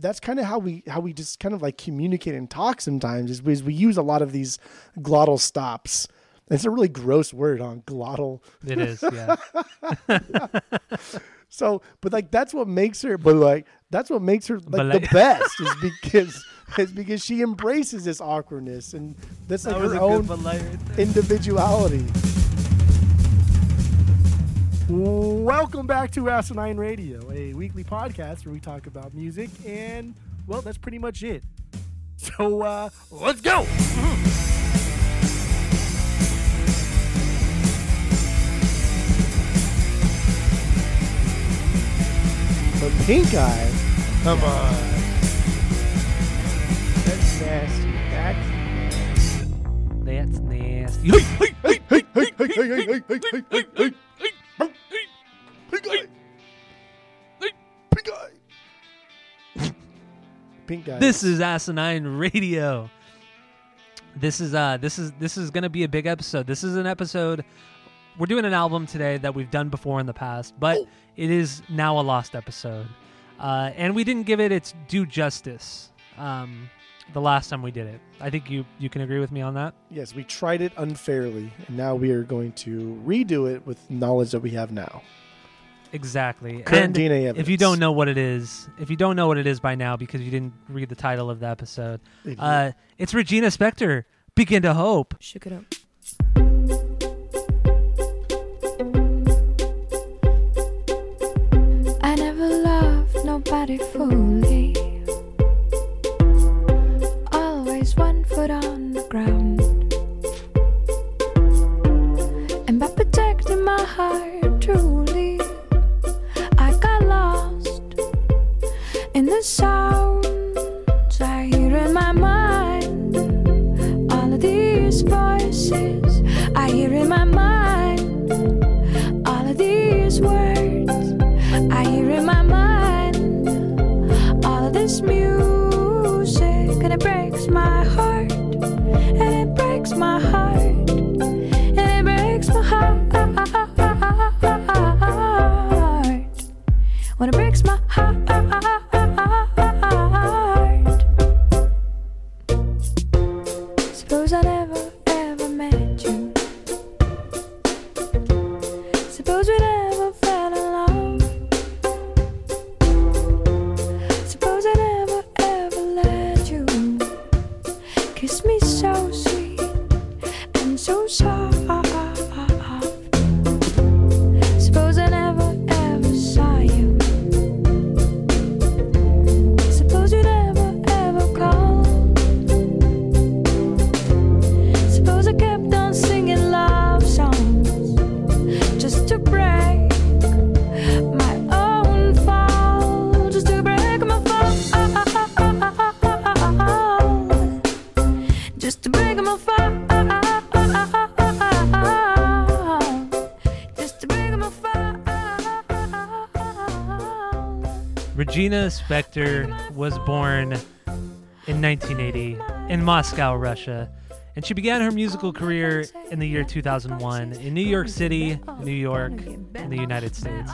that's kind of how we how we just kind of like communicate and talk sometimes is because we use a lot of these glottal stops. It's a really gross word on glottal. It is, yeah. So, but like that's what makes her. But like that's what makes her like But the best is because is because she embraces this awkwardness and that's like her own individuality. Welcome back to Asinine Radio, a weekly podcast where we talk about music, and well, that's pretty much it. So uh, let's go. But Pink Eye, come on, that's nasty. That's That's nasty. hey, hey, hey, hey, hey, hey, hey, hey, hey, hey, hey, hey. Pink eye. Pink eye. Pink eye. This is Asinine Radio. This is uh this is this is gonna be a big episode. This is an episode we're doing an album today that we've done before in the past, but Oh. it is now a lost episode. Uh, and we didn't give it its due justice um, the last time we did it. I think you you can agree with me on that. Yes, we tried it unfairly, and now we are going to redo it with knowledge that we have now. Exactly. Current and DNA evidence. if you don't know what it is, if you don't know what it is by now because you didn't read the title of the episode, uh, it's Regina Spektor. Begin to hope. Shook it up. I never loved nobody fully. So. Regina Spektor was born in 1980 in Moscow, Russia, and she began her musical career in the year 2001 in New York City, New York, in the United States.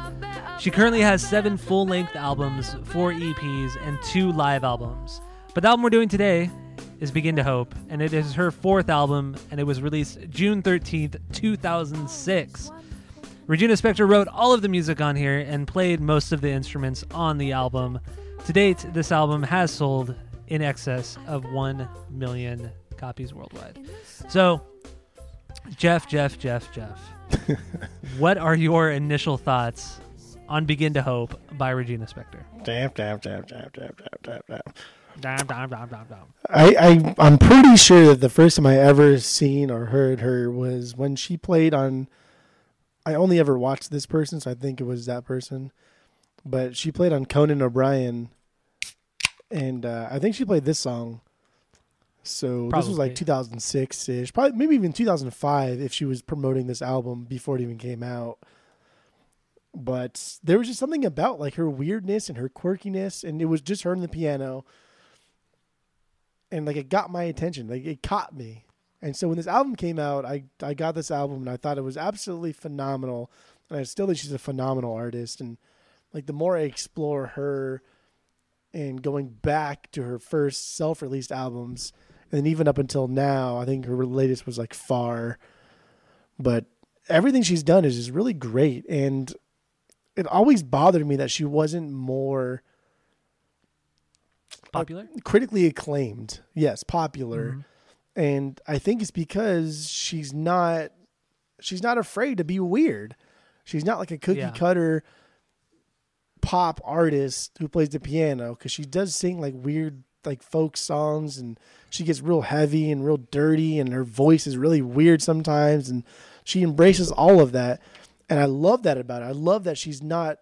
She currently has seven full length albums, four EPs, and two live albums. But the album we're doing today is Begin to Hope, and it is her fourth album, and it was released June 13th, 2006. Regina Spektor wrote all of the music on here and played most of the instruments on the album. To date, this album has sold in excess of 1 million copies worldwide. So, Jeff, Jeff, Jeff, Jeff, what are your initial thoughts on Begin to Hope by Regina Spektor? damn, damn, damn, damn, damn, damn, damn, damn. Dam, dam, dam, dam, dam. I, I I'm pretty sure that the first time I ever seen or heard her was when she played on. I only ever watched this person, so I think it was that person. But she played on Conan O'Brien, and uh, I think she played this song. So this was like 2006 ish, probably maybe even 2005 if she was promoting this album before it even came out. But there was just something about like her weirdness and her quirkiness, and it was just her and the piano and like it got my attention like it caught me and so when this album came out i i got this album and i thought it was absolutely phenomenal and i still think she's a phenomenal artist and like the more i explore her and going back to her first self-released albums, and even up until now, I think her latest was like Far, but everything she's done is just really great, and it always bothered me that she wasn't more Popular. critically acclaimed. Yes, popular. Mhm. And I think it's because she's not she's not afraid to be weird. She's not like a cookie Yeah. cutter pop artist who plays the piano cuz she does sing like weird like folk songs and she gets real heavy and real dirty and her voice is really weird sometimes and she embraces all of that and I love that about her. I love that she's not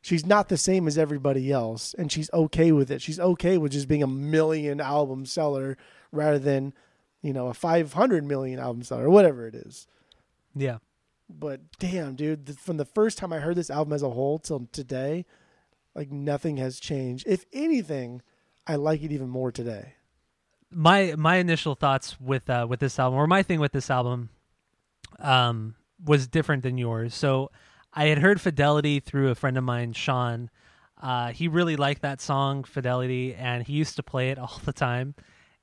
she's not the same as everybody else and she's okay with it. She's okay with just being a million album seller rather than, you know, a 500 million album seller or whatever it is. Yeah. But damn, dude, th- from the first time I heard this album as a whole till today, like nothing has changed. If anything, I like it even more today. my my initial thoughts with uh with this album or my thing with this album um was different than yours so i had heard fidelity through a friend of mine sean uh he really liked that song fidelity and he used to play it all the time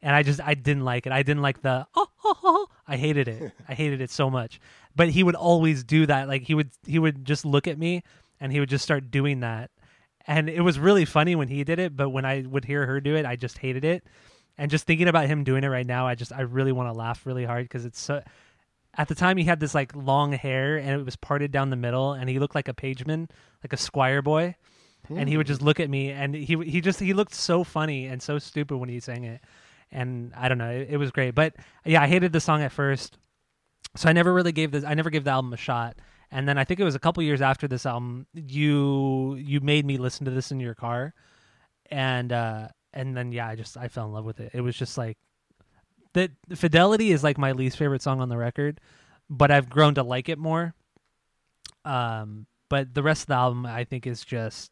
and i just i didn't like it. I didn't like the oh, oh, oh. i hated it. I hated it so much. But he would always do that. Like he would he would just look at me and he would just start doing that. And it was really funny when he did it but when i would hear her do it i just hated it. And just thinking about him doing it right now i just i really want to laugh really hard because it's so at the time he had this like long hair and it was parted down the middle and he looked like a pageman like a squire boy. And he would hmm. just look at me and he he just he looked so funny and so stupid when he sang it and i don't know it, it was great. But yeah i hated the song at first. So i never really gave this i never gave the album a shot. And then i think it was a couple years after this album you you made me listen to this in your car. And uh and then yeah i just i fell in love with it. It was just like that fidelity is like my least favorite song on the record but i've grown to like it more. Um but the rest of the album i think is just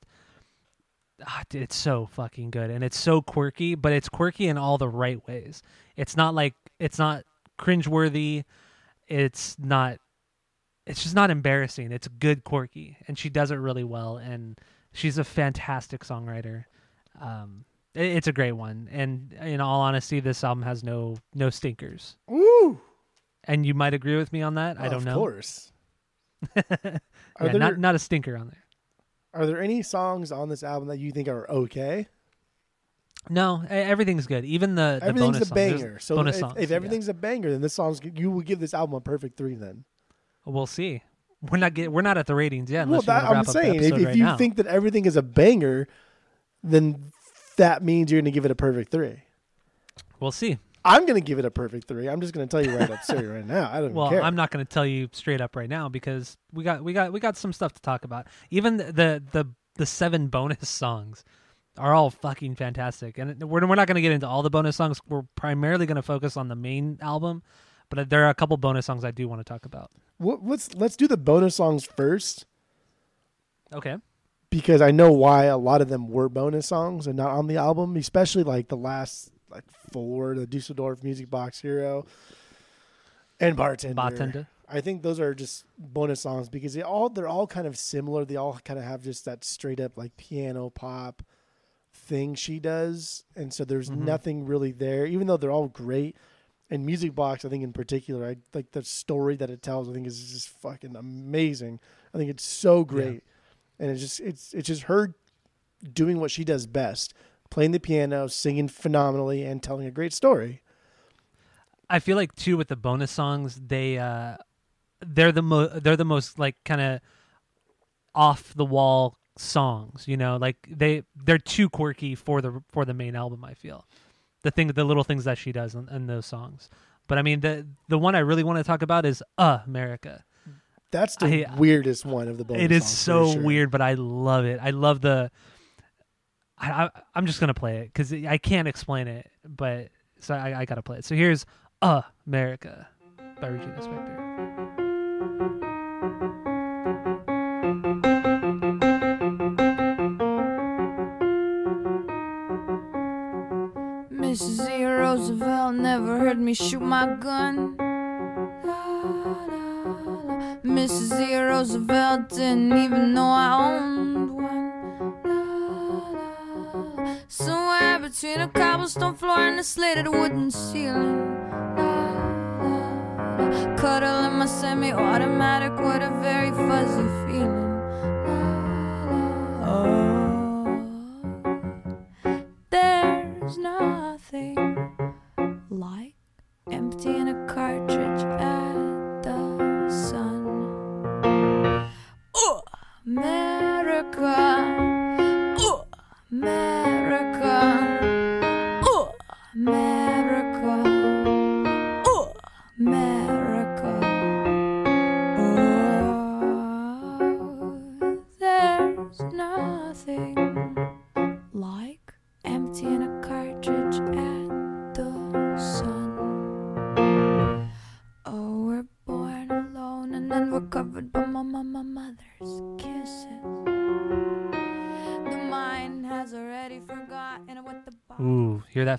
ah, dude, it's so fucking good and it's so quirky but it's quirky in all the right ways it's not like it's not cringeworthy it's not it's just not embarrassing it's good quirky and she does it really well and she's a fantastic songwriter um i- it's a great one and in all honesty this album has no no stinkers Ooh. and you might agree with me on that i don't know. of course. yeah, there not not a stinker on there are there any songs on this album that you think are okay? no everything's good even the, the everything's bonus a songs. Banger. So bonus if, songs, if yeah. everything's a banger, then this song's you will give this album a perfect three. Then. we'll see we're not get, we're not at the ratings yet well, that, I'm saying if, if right you now. think that everything is a banger, then that means you're going to give it a perfect three. we'll see I'm going to give it a perfect three. I'm just going to tell you right up, sorry, right now. I don't care. well care. i'm not going to tell you straight up right now because we got we got we got some stuff to talk about even the the the, the seven bonus songs are all fucking fantastic and we're, we're not going to get into all the bonus songs we're primarily going to focus on the main album but there are a couple bonus songs i do want to talk about Well, let's let's do the bonus songs first okay because I know why a lot of them were bonus songs and not on the album, especially like the last like four, the Dusseldorf Music Box Hero and Bartender. bartender I think those are just bonus songs because they all they're all kind of similar. They all kind of have just that straight up like piano pop thing she does, and so there's Mhm. nothing really there. Even though they're all great, and Music Box, I think in particular, I like the story that it tells. I think is just fucking amazing. I think it's so great, and it's just it's it's just her doing what she does best, playing the piano, singing phenomenally, and telling a great story. I feel like too with the bonus songs, they uh they're the mo- they're the most like kind of off the wall songs, you know, like they they're too quirky for the for the main album. I feel the thing, the little things that she does in, in those songs. But I mean, the the one I really want to talk about is "Uh America." That's the I- weirdest one of the bonus it is so sure. weird, but I love it. I love the. I, I'm just gonna play it because I can't explain it, but so I, I gotta play it. So here's "Uh America" by Regina Spektor. Mrs. E. Roosevelt never heard me shoot my gun. Mrs. E. Roosevelt didn't even know I owned cobblestone floor and a slated wooden ceiling. In my semi automatic with a very fuzzy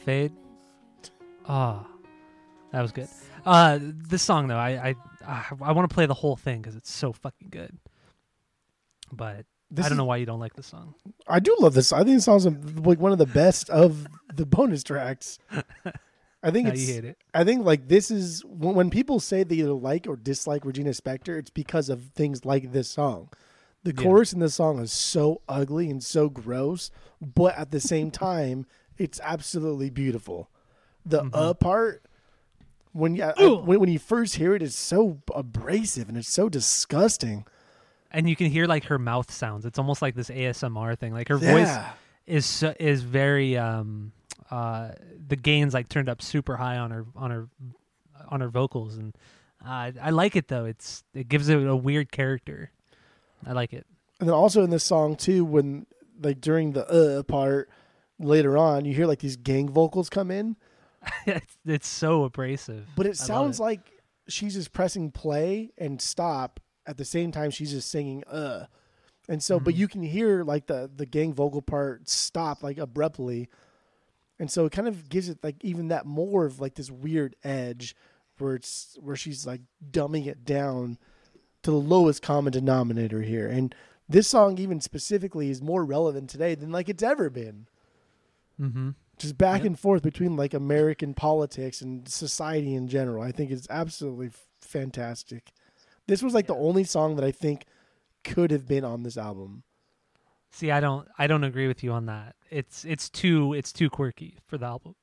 fade? Ah, that was good. Uh, this song though, I I I, want to play the whole thing because it's so fucking good. But This I don't is- know why you don't like the song. I do love this. I think it sounds like one of the best of the bonus tracks. I think it's. you hate it. I think like this is when, when people say they either like or dislike Regina Spektor, it's because of things like this song. The Yeah. chorus in this song is so ugly and so gross, but at the same time, it's absolutely beautiful. The Mm-hmm. uh part when you when, when you first hear it, it's so abrasive and it's so disgusting. And you can hear like her mouth sounds. It's almost like this ASMR thing. Like her voice is is very um uh the gains like turned up super high on her on her on her vocals and uh, I like it though. It's it gives it a weird character. I like it. And then also in this song too, when like during the uh part later on, you hear like these gang vocals come in, it's, it's so abrasive. but it love sounds it. like she's just pressing play and stop at the same time she's just singing uh. And so but Mm-hmm. you can hear like the the gang vocal part stop like abruptly. And so it kind of gives it like even that more of like this weird edge where it's where she's like dumbing it down to the lowest common denominator here. And this song even specifically is more relevant today than like it's ever been. Mm-hmm. Just back Yep. and forth between like American politics and society in general. I think it's absolutely f- fantastic. This was like the only song that I think could have been on this album. See, I don't I don't agree with you on that. It's it's too it's too quirky for the album.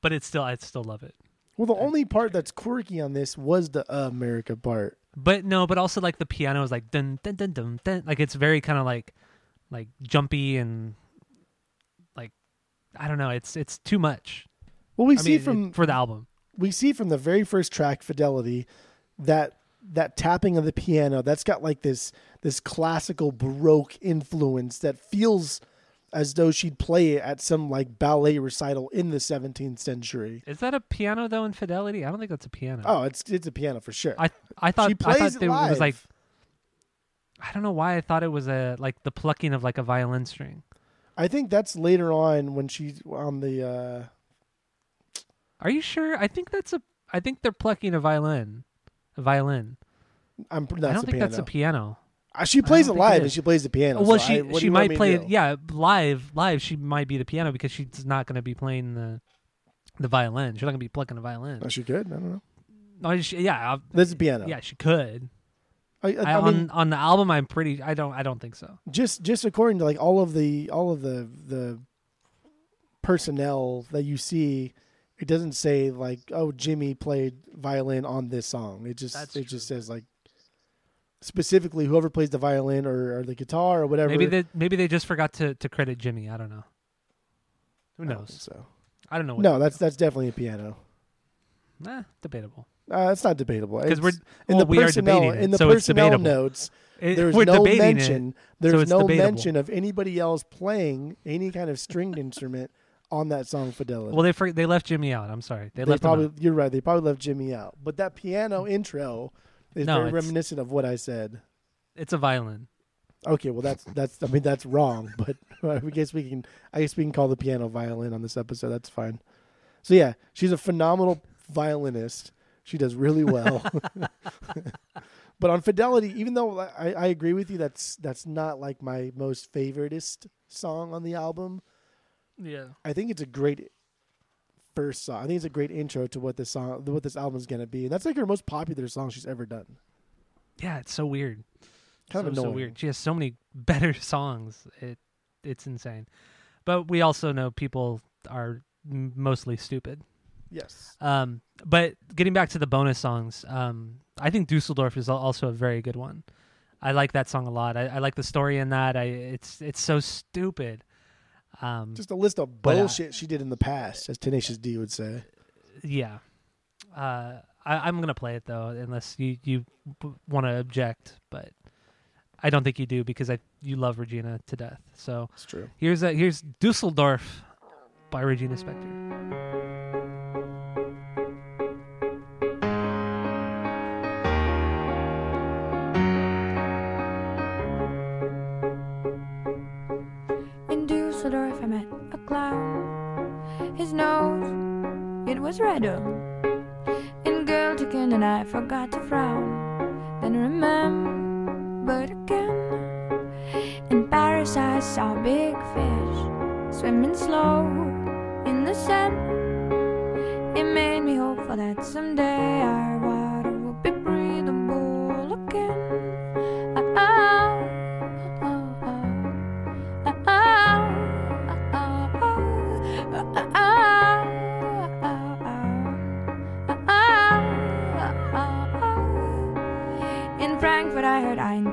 But it's still I still love it. Well, the only part that's quirky on this was the uh, America part. But no, but also like the piano is like dun dun dun dun dun like it's very kind of like like jumpy and I don't know, it's it's too much. Well, we I see mean, from for the album. we see from the very first track fidelity that that tapping of the piano that's got like this this classical baroque influence that feels as though she'd play it at some like ballet recital in the 17th century Is that a piano though in Fidelity? I don't think that's a piano. oh it's it's a piano for sure I I thought she I thought it live. was like I don't know why I thought it was a like the plucking of like a violin string. I think that's later on when she's on the uh Are you sure? I think that's a I think they're plucking a violin. A violin. i'm that's I don't think piano. that's a piano. Uh, she plays it don't it live and she plays the piano well, so she I- what she might play it. Yeah, live live she might be the piano because she's not going to be playing the the violin. She's not going to be plucking a violin. oh, she could i don't know No, she, yeah, I- this is piano yeah, she could. I, I, I, I mean, on on the album, I'm pretty. I don't. I don't think so. just just according to like all of the all of the the personnel that you see it doesn't say like oh jimmy played violin on this song it just That's it just says like specifically whoever plays the violin or, or the guitar or whatever Maybe they maybe they just forgot to to credit Jimmy. I don't know. Who I knows? think so I don't know. What no that's that's definitely a piano Eh, debatable. Uh, it's not debatable Because we're in well, the we are personnel debating in the so personnel notes there's we're no debating it, mention there's it's no debatable. mention of anybody else playing any kind of stringed instrument on that song fidelity Well, they for, they left Jimmy out. I'm sorry. They, they left probably out. you're right they probably left jimmy out but that piano intro is No, very reminiscent of what i said It's a violin. okay well that's that's i mean that's wrong but i guess we can i guess we can call the piano violin on this episode that's fine so yeah she's a phenomenal violinist she does really well but on fidelity even though I, I agree with you that's that's not like my most favoritist song on the album Yeah. I think it's a great first song. I think it's a great intro to what this song, what this album is gonna be, and that's like her most popular song she's ever done. Yeah, it's so weird. Kind so, of so annoying. weird. She has so many better songs. It it's insane. But we also know people are mostly stupid. Yes. Um, but getting back to the bonus songs, um, I think Dusseldorf is also a very good one. I like that song a lot. I, I like the story in that. I it's it's so stupid. Um, Just a list of But, uh, bullshit she did in the past, as Tenacious D would say. yeah. Uh, I, I'm gonna play it though, unless you you want to object, but I don't think you do because I you love Regina to death. So It's true. here's a, here's Dusseldorf by Regina Spektor. Clown. His nose, it was redder. red. In Göttingen, and I forgot to frown. Then remembered again. In Paris, I saw big fish swimming slow in the sand. It made me hopeful that someday our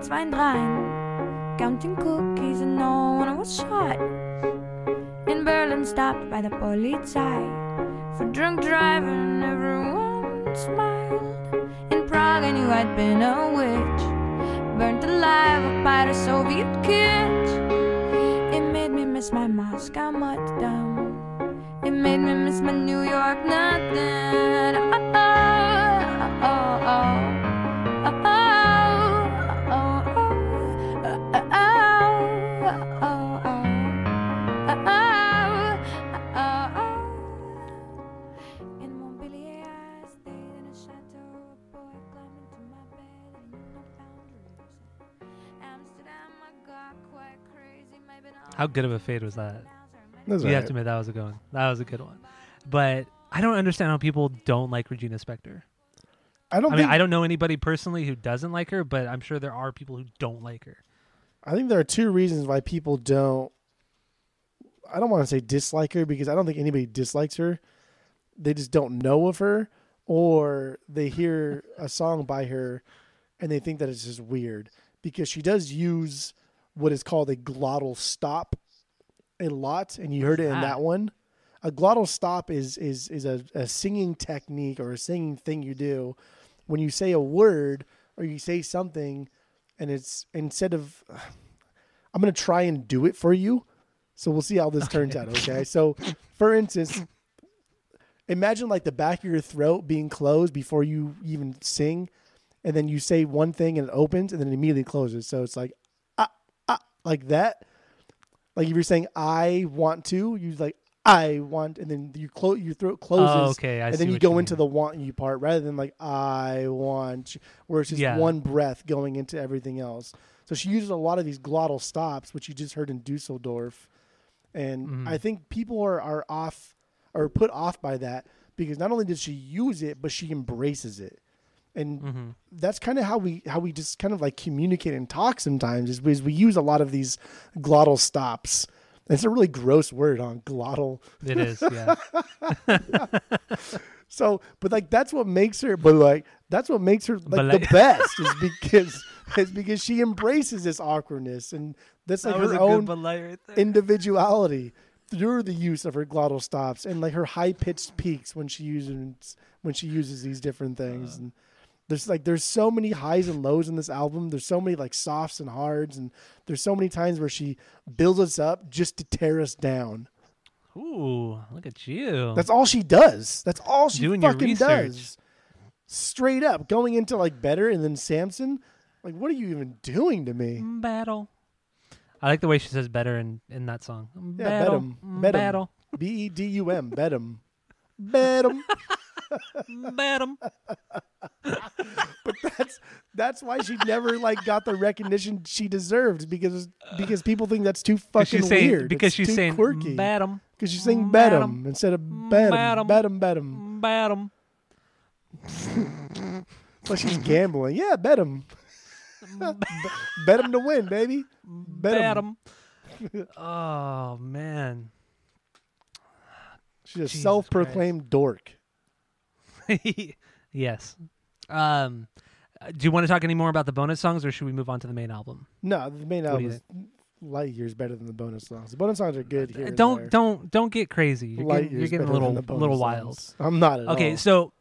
I heard ein, zwei, counting cookies, and no one was shot. In Berlin, stopped by the Polizei for drunk driving, everyone smiled. In Prague, I knew I'd been a witch, burnt alive by the Soviet kids. It made me miss my Moscow mud-down. It made me miss my New York nothing. Oh, ah, oh, ah, oh, ah, oh. Oh, How good of a fade was that? That's You all have to admit that was a good one. That was a good one. But I don't understand how people don't like Regina Spektor. I don't I mean, I don't know anybody personally who doesn't like her, but I'm sure there are people who don't like her. I think there are two reasons why people don't. I don't want to say dislike her because I don't think anybody dislikes her. They just don't know of her, or they hear a song by her and they think that it's just weird because she does use what is called a glottal stop a lot, and you heard it in that? that one. A glottal stop is is is a, a singing technique or a singing thing you do when you say a word or you say something, and it's instead of I'm gonna try and do it for you. So we'll see how this turns out. Okay. So, for instance, imagine like the back of your throat being closed before you even sing, and then you say one thing and it opens, and then it immediately closes. So it's like ah ah like that. Like if you're saying I want to, you like I want, and then you close your throat closes. Oh, okay, I and then you go you into the want you part rather than like I want, you, where it's just Yeah. one breath going into everything else. So she uses a lot of these glottal stops, which you just heard in Dusseldorf, and Mhm. I think people are are off or put off by that because not only does she use it, but she embraces it, and hmm that's kind of how we how we just kind of like communicate and talk sometimes is because we use a lot of these glottal stops. It's a really gross word on glottal. It is, yeah. So, but like that's what makes her. But like that's what makes her like But the best is because is because she embraces this awkwardness and that's like that her own good Bud Light right individuality through the use of her glottal stops and like her high pitched peaks when she uses when she uses these different things and there's like there's so many highs and lows in this album there's so many like softs and hards and there's so many times where she builds us up just to tear us down Ooh, look at you. that's all she does that's all she Doing fucking does straight up going into like better and then samson like what are you even doing to me battle. I like the way she says better in, in that song. Yeah, battle. Bedum. Bedum. Battle. b-e-d-u-m bedum bedum Battle. but that's that's why she never like got the recognition she deserved because because people think that's too fucking she's saying, weird. Because It's she's too saying quirky. Battle. Because bet 'em Madam. instead of Madam. bet 'em, bet 'em. Bat 'em. It's like she's gambling. Yeah, bet 'em. bet 'em to win, baby. Bet 'em. oh man. She's a Jesus self-proclaimed dork. yes. Um, do you want to talk any more about the bonus songs, or should we move on to the main album? No, the main What do you album is light years better than the bonus songs. The bonus songs are good here. don't don't don't get crazy. You're Light getting, you're getting a little little wild. songs. I'm not at all. Okay, all. so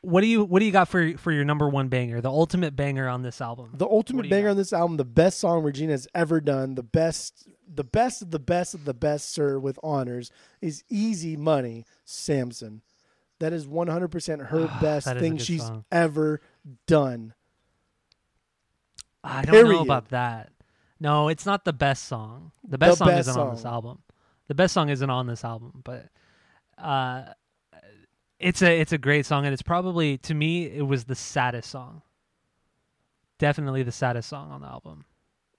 what do you what do you got for for your number one banger, the ultimate banger on this album? The ultimate banger got? on this album, the best song regina has ever done, the best, the best of the best of the best, sir, with honors, is "Easy Money." Samson, that is 100% her best That is a thing good she's song. ever done. I don't know about that. No, it's not the best song. The best song best isn't on this song. album. The best song isn't on this album, but uh, it's a it's a great song, and it's probably to me it was the saddest song. Definitely the saddest song on the album.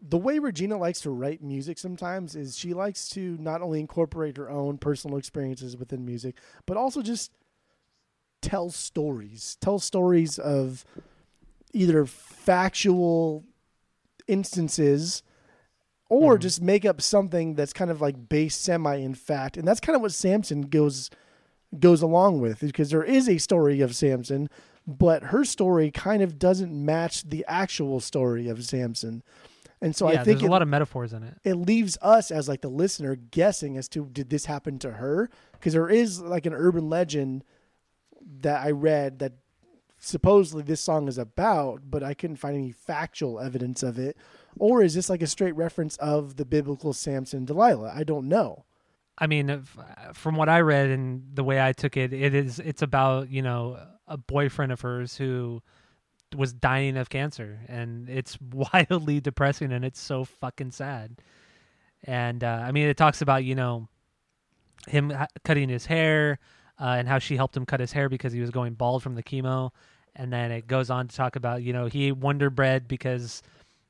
The way Regina likes to write music sometimes is she likes to not only incorporate her own personal experiences within music, but also just tell stories. Tell stories of either factual instances or Mhm. just make up something that's kind of like based semi in fact. And that's kind of what Samson goes goes along with because there is a story of Samson, but her story kind of doesn't match the actual story of Samson. And so yeah, I think there's a it, lot of metaphors in it. it leaves us as like the listener guessing as to did this happen to her because there is like an urban legend that I read that supposedly this song is about, but I couldn't find any factual evidence of it. Or is this like a straight reference of the biblical Samson and Delilah? I don't know. I mean, from what I read and the way I took it, it is it's about you know a boyfriend of hers who was dying of cancer, and it's wildly depressing and it's so fucking sad. And uh, I mean, it talks about you know him cutting his hair uh, and how she helped him cut his hair because he was going bald from the chemo, and then it goes on to talk about you know he ate Wonder Bread because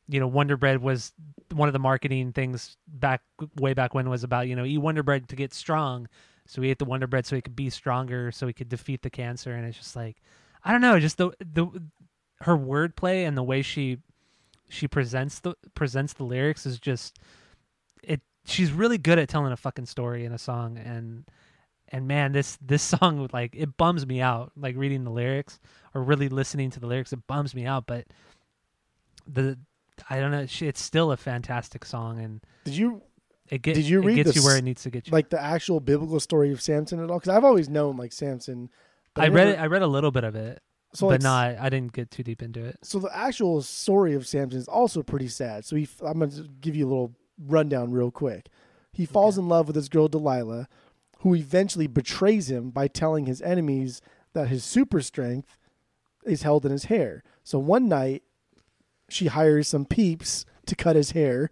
you know Wonder Bread was one of the marketing things back way back when was about you know eat Wonder Bread to get strong. So he ate the Wonder Bread so he could be stronger, so he could defeat the cancer. And it's just like, I don't know, just the the her wordplay and the way she she presents the presents the lyrics is just it. She's really good at telling a fucking story in a song, and and man, this this song like it bums me out. Like reading the lyrics or really listening to the lyrics, it bums me out. But the I don't know, it's still a fantastic song, and Did you it, get, Did you it read gets the you where it needs to get you. like the actual biblical story of Samson at all? Because I've always known like Samson. but I read it. I read a little bit of it, so but like, not. I didn't get too deep into it. So the actual story of Samson is also pretty sad. So he, I'm going to give you a little rundown real quick. He falls in love with this girl Delilah, who eventually betrays him by telling his enemies that his super strength is held in his hair. So one night, she hires some peeps to cut his hair,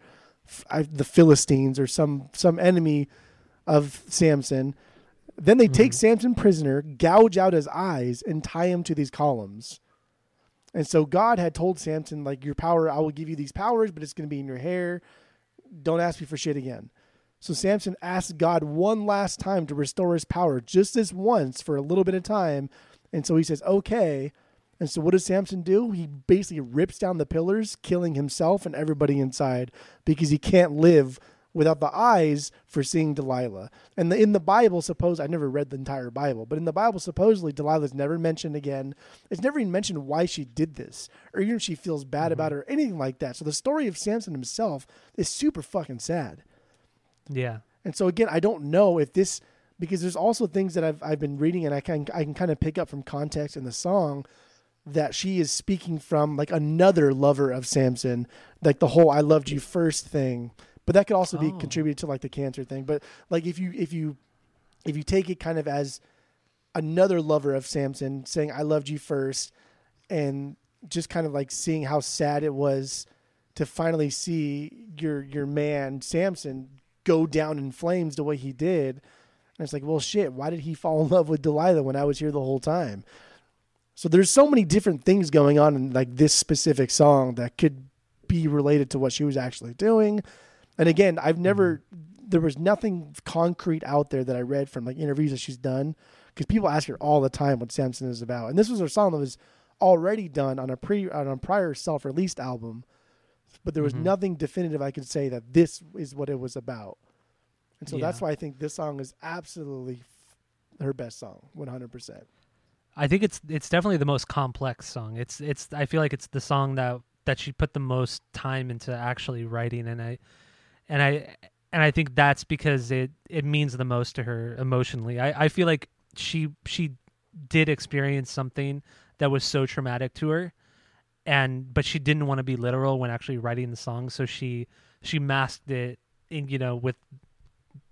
I- the Philistines or some some enemy of Samson. Then they take mm-hmm. Samson prisoner, gouge out his eyes, and tie him to these columns. And so God had told Samson, like, your power, I will give you these powers, but it's going to be in your hair. Don't ask me for shit again. So Samson asked God one last time to restore his power, just this once for a little bit of time. And so he says, okay. And so what does Samson do? He basically rips down the pillars, killing himself and everybody inside because he can't live without the eyes for seeing Delilah. And the, in the Bible, suppose I never read the entire Bible, but in the Bible, supposedly Delilah's never mentioned again. It's never even mentioned why she did this, or even if she feels bad mm-hmm. about it, or anything like that. So the story of Samson himself is super fucking sad. Yeah. And so again, I don't know if this because there's also things that I've I've been reading and I can I can kind of pick up from context in the song that she is speaking from like another lover of Samson, like the whole "I loved you first thing. But that could also be Oh. contributed to like the cancer thing. But like if you if you if you take it kind of as another lover of Samson saying "I loved you first and just kind of like seeing how sad it was to finally see your your man Samson go down in flames the way he did. And it's like, well, shit, why did he fall in love with Delilah when I was here the whole time? So there's so many different things going on in like this specific song that could be related to what she was actually doing. And again, I've never mm-hmm. there was nothing concrete out there that I read from like interviews that she's done because people ask her all the time what Samson is about, and this was her song that was already done on a pre on a prior self released album, but there was Mhm. nothing definitive I could say that this is what it was about, and so that's why I think this song is absolutely f- her best song, one hundred percent. I think it's it's definitely the most complex song. It's it's I feel like it's the song that that she put the most time into actually writing and I and I and I think that's because it it means the most to her emotionally. I I feel like she she did experience something that was so traumatic to her and but she didn't want to be literal when actually writing the song so she she masked it in you know with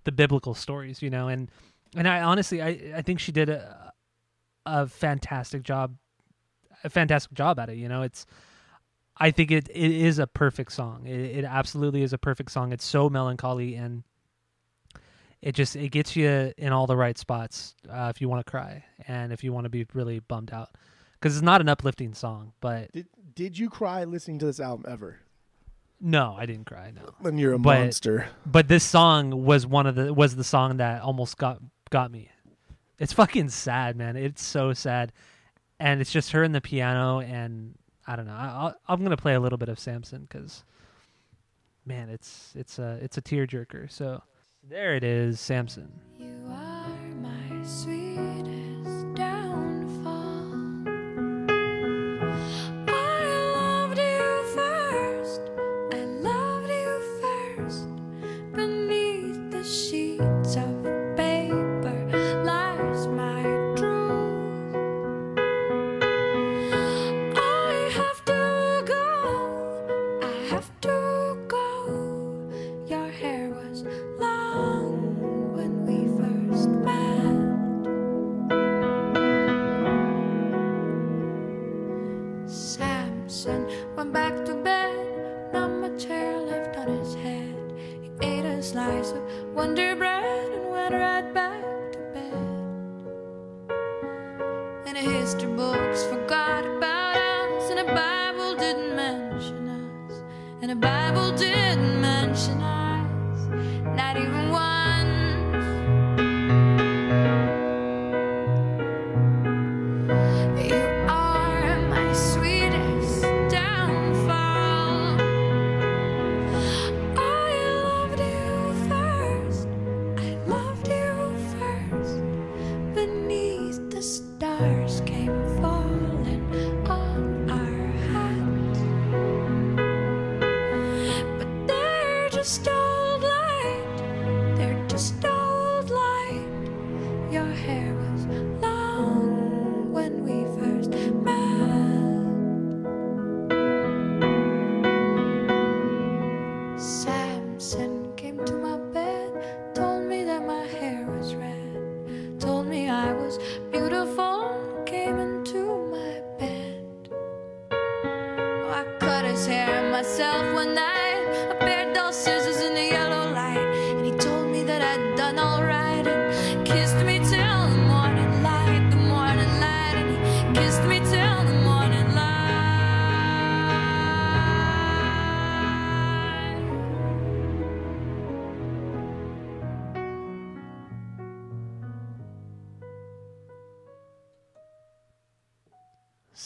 the biblical stories you know and and I honestly I I think she did a a fantastic job a fantastic job at it you know it's i think it it is a perfect song. It, it absolutely is a perfect song. It's so melancholy and it just it gets you in all the right spots uh, if you want to cry and if you want to be really bummed out. Because it's not an uplifting song but Did did you cry listening to this album ever? no i didn't cry no Then you're a But- monster. but this song was one of the was the song that almost got got me. It's fucking sad, man. It's so sad, and it's just her and the piano, and I don't know. I, I'll, I'm gonna play a little bit of Samson because, man, it's it's a it's a tearjerker. So there it is, Samson. You are my sweetest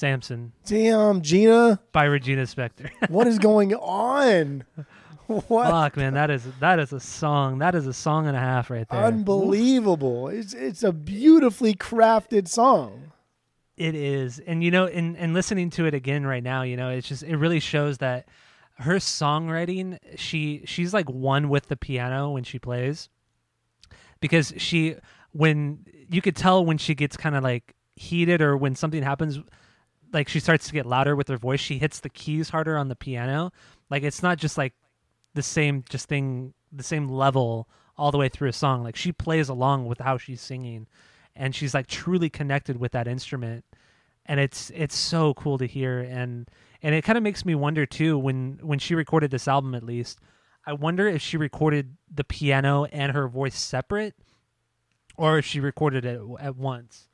Samson Damn, Gina, by Regina Spektor. what is going on? What? Fuck, man, that is that is a song. That is a song and a half right there. Unbelievable. It's it's a beautifully crafted song. It is. And you know, in and listening to it again right now, you know, it's just it really shows that her songwriting, she she's like one with the piano when she plays. Because she when you could tell when she gets kind of like heated or when something happens like she starts to get louder with her voice, she hits the keys harder on the piano. Like it's not just like the same just thing the same level all the way through a song. Like she plays along with how she's singing and she's like truly connected with that instrument and it's it's so cool to hear and and it kind of makes me wonder too when when she recorded this album at least i wonder if she recorded the piano and her voice separate or if she recorded it at once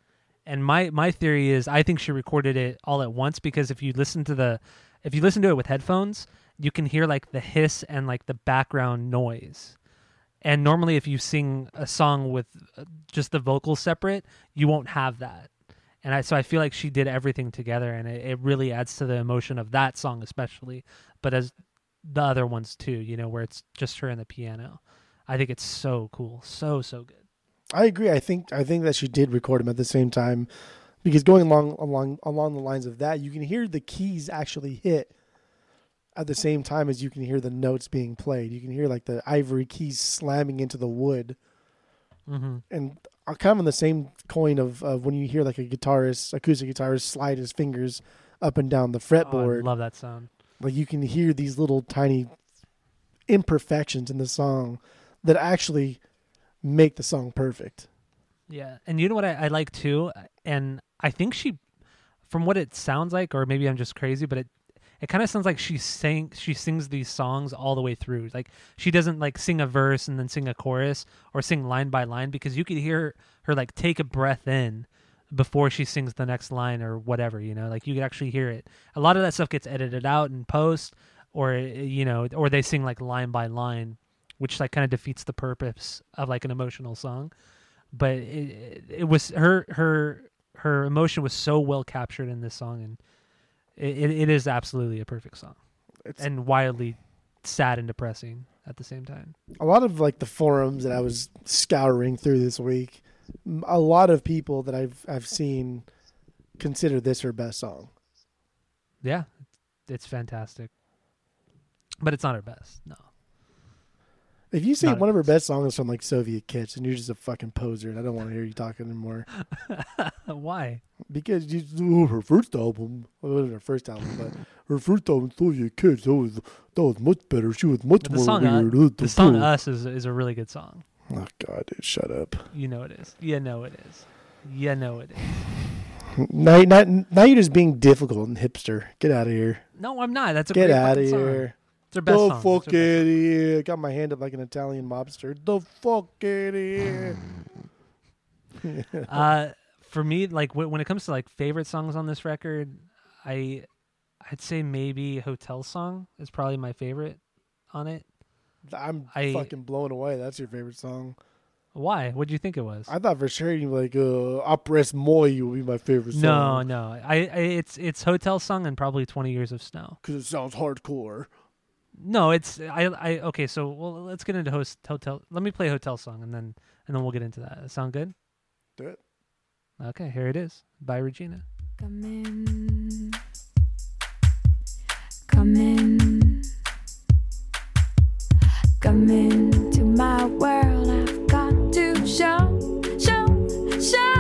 and my my theory is i think she recorded it all at once because if you listen to the if you listen to it with headphones you can hear like the hiss and like the background noise And normally, if you sing a song with uh, just the vocals separate, you won't have that. And I so I feel like she did everything together, and it, it really adds to the emotion of that song, especially. But as the other ones too, you know, where it's just her and the piano. I think it's so cool, so so good. I agree. I think I think that she did record them at the same time because going along along along the lines of that, you can hear the keys actually hit at the same time as you can hear the notes being played. You can hear like the ivory keys slamming into the wood, hmm and uh, kind of on the same coin of, of when you hear like a guitarist, acoustic guitarist, slide his fingers up and down the Oh, I fretboard. love that sound. like you can hear these little tiny imperfections in the song that actually make the song perfect. Yeah, and you know what I, I like too, and I think she, from what it sounds like, or maybe I'm just crazy, but it it kind of sounds like she sang she sings these songs all the way through. Like she doesn't like sing a verse and then sing a chorus or sing line by line because you could hear her like take a breath in before she sings the next line or whatever. You know, like you could actually hear it. A lot of that stuff gets edited out in post, or you know, or they sing like line by line, which like kind of defeats the purpose of like an emotional song but it, it, was her her her emotion was so well captured in this song and it, it, it is absolutely a perfect song It's and wildly sad and depressing at the same time a lot of like the forums that I was scouring through this week. a lot of people that I've I've seen consider this her best song. yeah it's fantastic but it's not her best no If you say Not- one of her best songs is from like Soviet Kitsch, and you're just a fucking poser, and I don't want to hear you talking anymore why because you, oh, her first album, well, it wasn't her first album, but her first album, Soviet Kitsch, that was that was much better. She was much the more song, uh, the song us is, is a really good song Oh God, dude, shut up. you know it is you know it is you know it is Now, now, now you're just being difficult and hipster. Get out of here. no i'm not that's a Get out of here. song. Her best the song fuck out of here. Got my hand up like an Italian mobster. The fuck out of here. uh for me like w- when it comes to like favorite songs on this record i i'd say maybe hotel song is probably my favorite on it I'm I- fucking blown away. That's your favorite song. why what do you think it was I thought for sure you'd be like, uh, Opres Moi would be my favorite no song. no I, I it's it's hotel song and probably 20 years of snow Because it sounds hardcore. No it's i i okay so well let's get into host hotel let me play hotel song and then and then we'll get into that That sound good Do it. okay here it is by regina Come in. Come in. Come into my world. I've got to show, show, show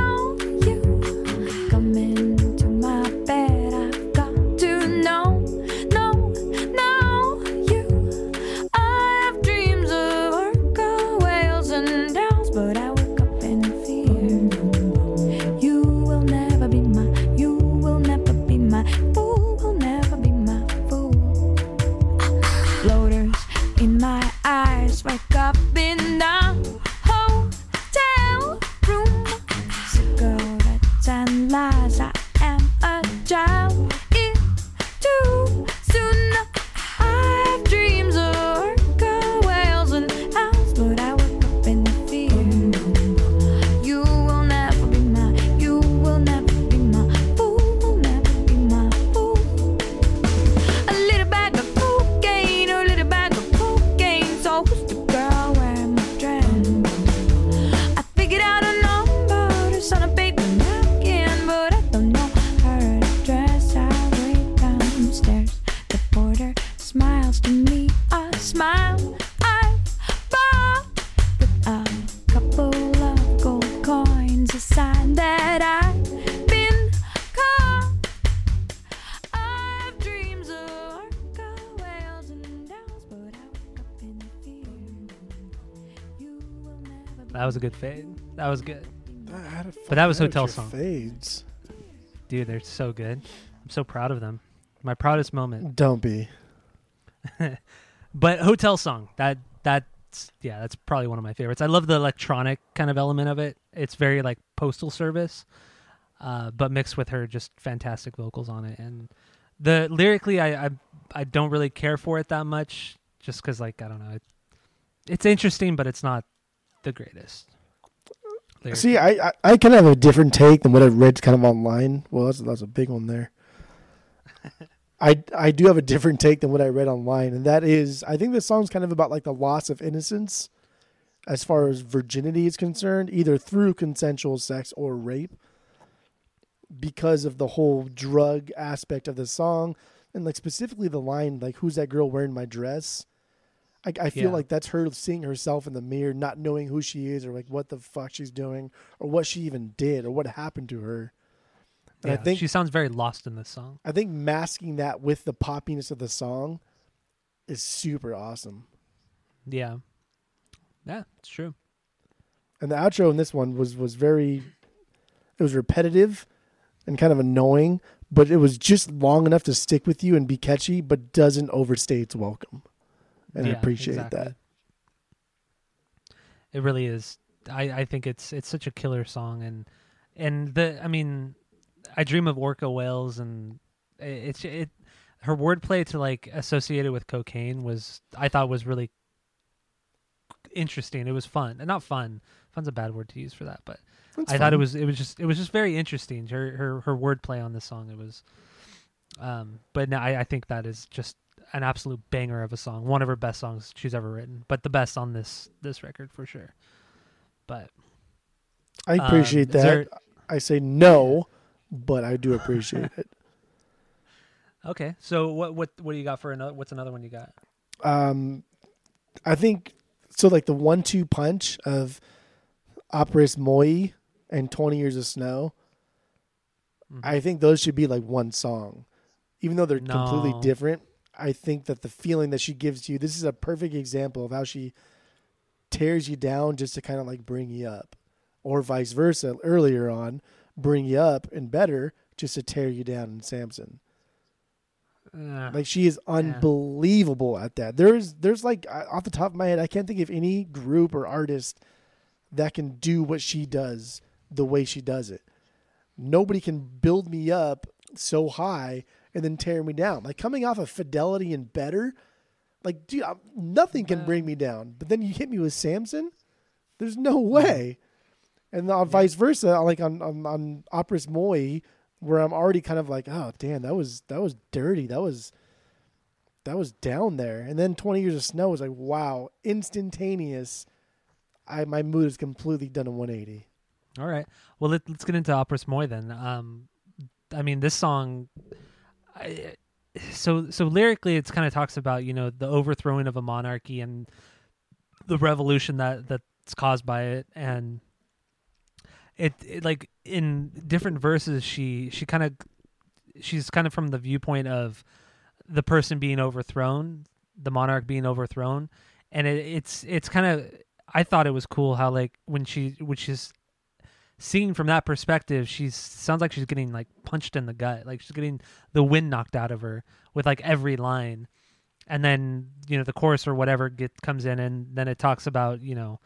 good fade. That was good. That had a But that was Hotel Song. Fades. dude they're so good. I'm so proud of them. My proudest moment. Don't be. but hotel song. That that's yeah that's probably one of my favorites. I love the electronic kind of element of it. It's very like postal service uh, but mixed with her just fantastic vocals on it. And the lyrically i i, I don't really care for it that much just because like i don't know. It, it's interesting, but it's not the greatest. lyrically. See, I, I, I kind of have a different take than what I've read kind of online. Well, that's, that's a big one there. I, I do have a different take than what I read online, and that is I think this song's kind of about like the loss of innocence as far as virginity is concerned, either through consensual sex or rape, because of the whole drug aspect of the song, and like specifically the line like "Who's that girl wearing my dress?" I, I feel Yeah. like that's her seeing herself in the mirror, not knowing who she is or like what the fuck she's doing or what she even did or what happened to her. And yeah, I think she sounds very lost in this song. I think masking that with the poppiness of the song is super awesome. Yeah, yeah, it's true. And the outro in this one was was very it was repetitive and kind of annoying, but it was just long enough to stick with you and be catchy, but doesn't overstay its welcome. And I Yeah, appreciate exactly. that. It really is. I, I think it's it's such a killer song, and and the I mean, I dream of orca whales, and it's it. Her wordplay to like associated with cocaine was I thought was really interesting. It was fun, and not fun. Fun's a bad word to use for that, but That's I thought it was it was just it was just very interesting. Her her her wordplay on this song. It was, um, but no, I I think that is just an absolute banger of a song. One of her best songs she's ever written, but the best on this this record for sure. But I appreciate um, that. there- I say no, but I do appreciate it. okay, so what what what do you got for another? What's another one you got? Um, I think so. Like the one-two punch of Operas Moi and Twenty Years of Snow. Mhm. I think those should be like one song, even though they're completely different. I think that the feeling that she gives you, this is a perfect example of how she tears you down just to kind of like bring you up, or vice versa. Earlier on, bring you up and better just to tear you down in Samson. Uh, Like she is unbelievable at that. There's there's like off the top of my head, I can't think of any group or artist that can do what she does the way she does it. Nobody can build me up so high and then tear me down. Like coming off of Fidelity and Better, like dude, I'm, nothing can bring me down. But then you hit me with Samson, there's no way. And on vice versa, like on on, on Operas Moi, where I'm already kind of like, oh damn, that was that was dirty. That was that was down there. And then 20 Years of Snow was like, wow, instantaneous. I my mood is completely done a 180. all right. Well, let, let's get into Operas Moi then. Um, I mean, this song. So so lyrically, it's kind of talks about you know the overthrowing of a monarchy and the revolution that that's caused by it, and it, it like in different verses, she she kind of she's kind of from the viewpoint of the person being overthrown, the monarch being overthrown, and it, it's it's kind of I thought it was cool how like when she when she's seen from that perspective, she sounds like she's getting like punched in the gut, like she's getting the wind knocked out of her with like every line, and then you know the chorus or whatever get comes in, and then it talks about you know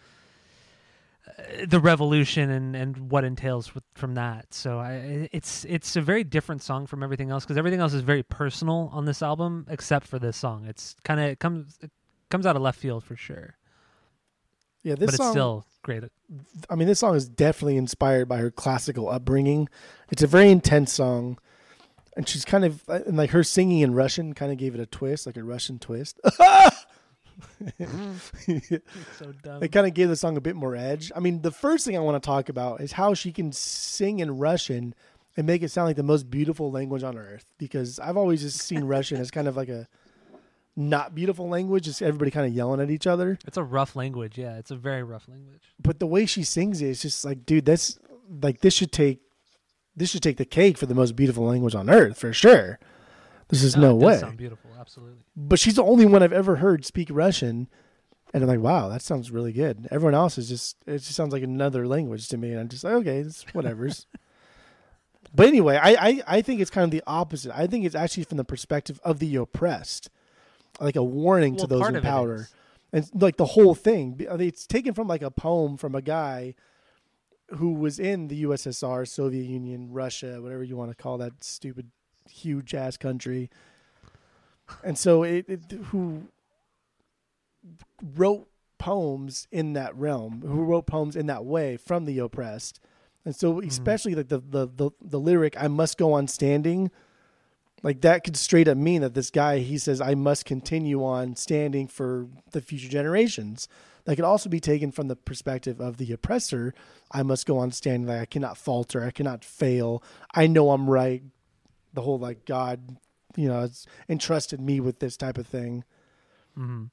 uh, the revolution and and what entails with, from that. So I it's it's a very different song from everything else because everything else is very personal on this album except for this song. It's kind of it comes it comes out of left field for sure, Yeah, this but it's song still great. I mean, this song is definitely inspired by her classical upbringing. It's a very intense song, and she's kind of and like her singing in Russian kind of gave it a twist, like a Russian twist. so dumb. it kind of gave the song a bit more edge. I mean, the first thing I want to talk about is how she can sing in Russian and make it sound like the most beautiful language on earth. Because I've always just seen Russian as kind of like a not beautiful language, just everybody kind of yelling at each other. It's a rough language. Yeah, it's a very rough language. but the way she sings it, it's just like, dude, that's like this should take this should take the cake for the most beautiful language on earth for sure. This is no, it does way. Sound beautiful, absolutely. But she's the only one I've ever heard speak Russian, and I'm like, wow, that sounds really good. Everyone else is just it just sounds like another language to me, and I'm just like, okay, it's whatever's. but anyway, I, I I think it's kind of the opposite. I think it's actually from the perspective of the oppressed, like a warning to those in power and like the whole thing. It's taken from like a poem from a guy who was in the USSR, Soviet Union, Russia, whatever you want to call that stupid, huge ass country. And so it, it who wrote poems in that realm, who wrote poems in that way from the oppressed. And so especially like the, the the the lyric I must go on standing like that could straight up mean that this guy he says I must continue on standing for the future generations. That could also be taken from the perspective of the oppressor. I must go on standing like I cannot falter, I cannot fail. I know I'm right. The whole like God, you know, has entrusted me with this type of thing. Mm-hmm.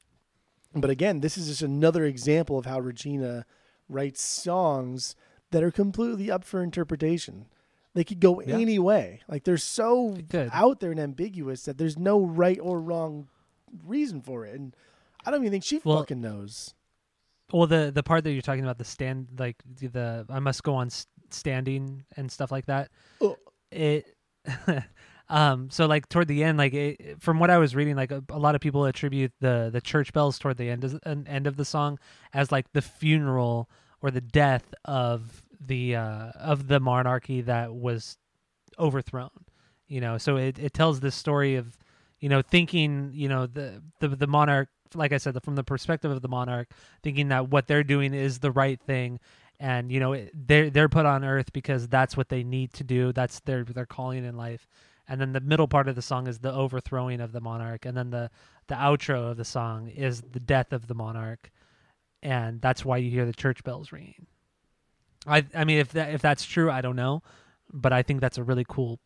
But again, this is just another example of how Regina writes songs that are completely up for interpretation. They could go Yeah. any way. Like they're so could. out there and ambiguous that there's no right or wrong reason for it. And I don't even think she Well- fucking knows. Well, the the part that you're talking about, the stand, like the, the I must go on standing and stuff like that. Ugh. It, um, so like toward the end, like it, from what I was reading, like a, a lot of people attribute the the church bells toward the end an end of the song as like the funeral or the death of the uh of the monarchy that was overthrown. You know, so it it tells this story of you know thinking you know the the the monarch like I said from the perspective of the monarch thinking that what they're doing is the right thing. And you know they're they're put on earth because that's what they need to do. That's their their calling in life. And then the middle part of the song is the overthrowing of the monarch. And then the the outro of the song is the death of the monarch and that's why you hear the church bells ringing i i mean if that if that's true i don't know but i think that's a really cool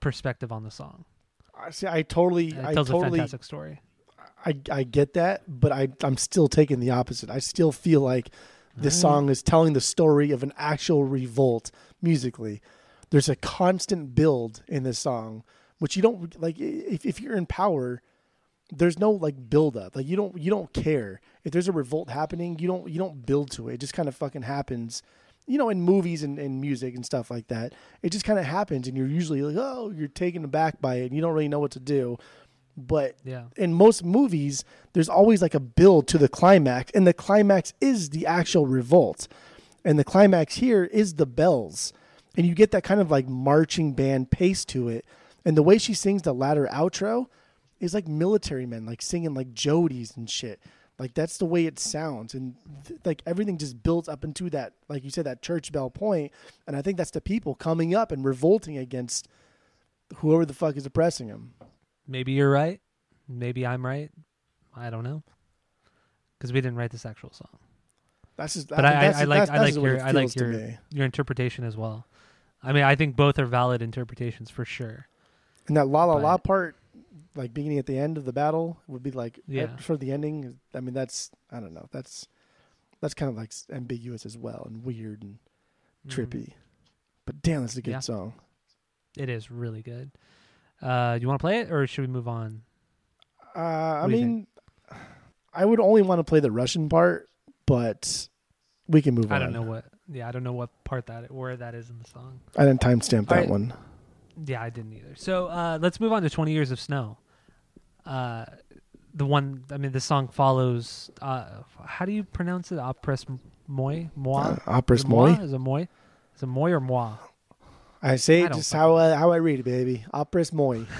perspective on the song I see. I totally, it I tells a totally, fantastic story I, I get that, but I, I'm still taking the opposite. I still feel like this Mm. song is telling the story of an actual revolt musically. There's a constant build in this song, which you don't like. If, if you're in power, there's no like build up. Like you don't you don't care if there's a revolt happening. You don't you don't build to it. It just kind of fucking happens. You know, in movies and, and music and stuff like that, it just kind of happens, and you're usually like, oh, you're taken aback by it, and you don't really know what to do. But yeah in most movies, there's always like a build to the climax, and the climax is the actual revolt. And the climax here is the bells. And you get that kind of like marching band pace to it. And the way she sings the latter outro is like military men, like singing like Jodies and shit. Like that's the way it sounds. And th- like everything just builds up into that, like you said, that church bell point. And I think that's the people coming up and revolting against whoever the fuck is oppressing them. maybe you're right maybe i'm right i don't know because we didn't write this actual song That's just, But think I- that's- I like- I like your- I like your- your interpretation as well i mean i think both are valid interpretations for sure And that la la la part, like beginning at the end of the battle, would be like Yeah. right for the ending. I mean, that's I don't know. That's that's kind of like ambiguous as well and weird and Mhm. trippy. But damn, that's a good Yeah. song. it is really good uh do you want to play it or should we move on Uh, I What do you mean, I would only want to play the Russian part, but we can move i on. I don't know what yeah i don't know what part that where that is in the song I didn't timestamp that Alright. one. Yeah, I didn't either. So uh, let's move on to 20 Years of Snow. Uh, the one, I mean, the song follows. Uh, how do you pronounce it? Opres moi? Moi? Uh, it Moi. Is it moi? Is it moi or moi? I say I it just how I, how I read it, baby. Opera's Moi.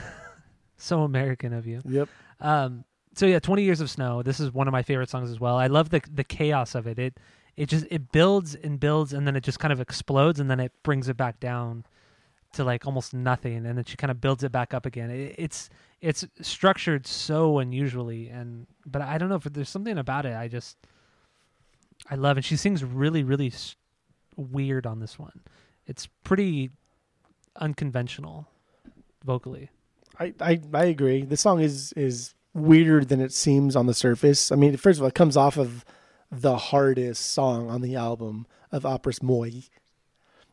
So American of you. Yep. Um, so yeah, 20 Years of Snow. This is one of my favorite songs as well. I love the the chaos of it. It it just it builds and builds and then it just kind of explodes and then it brings it back down to like almost nothing and then she kind of builds it back up again. It, it's it's structured so unusually and but I don't know if there's something about it I just I love and she sings really really weird on this one. It's pretty unconventional vocally. I, I, I agree. The song is is weirder than it seems on the surface. I mean, first of all, it comes off of the hardest song on the album of Opera's Moi.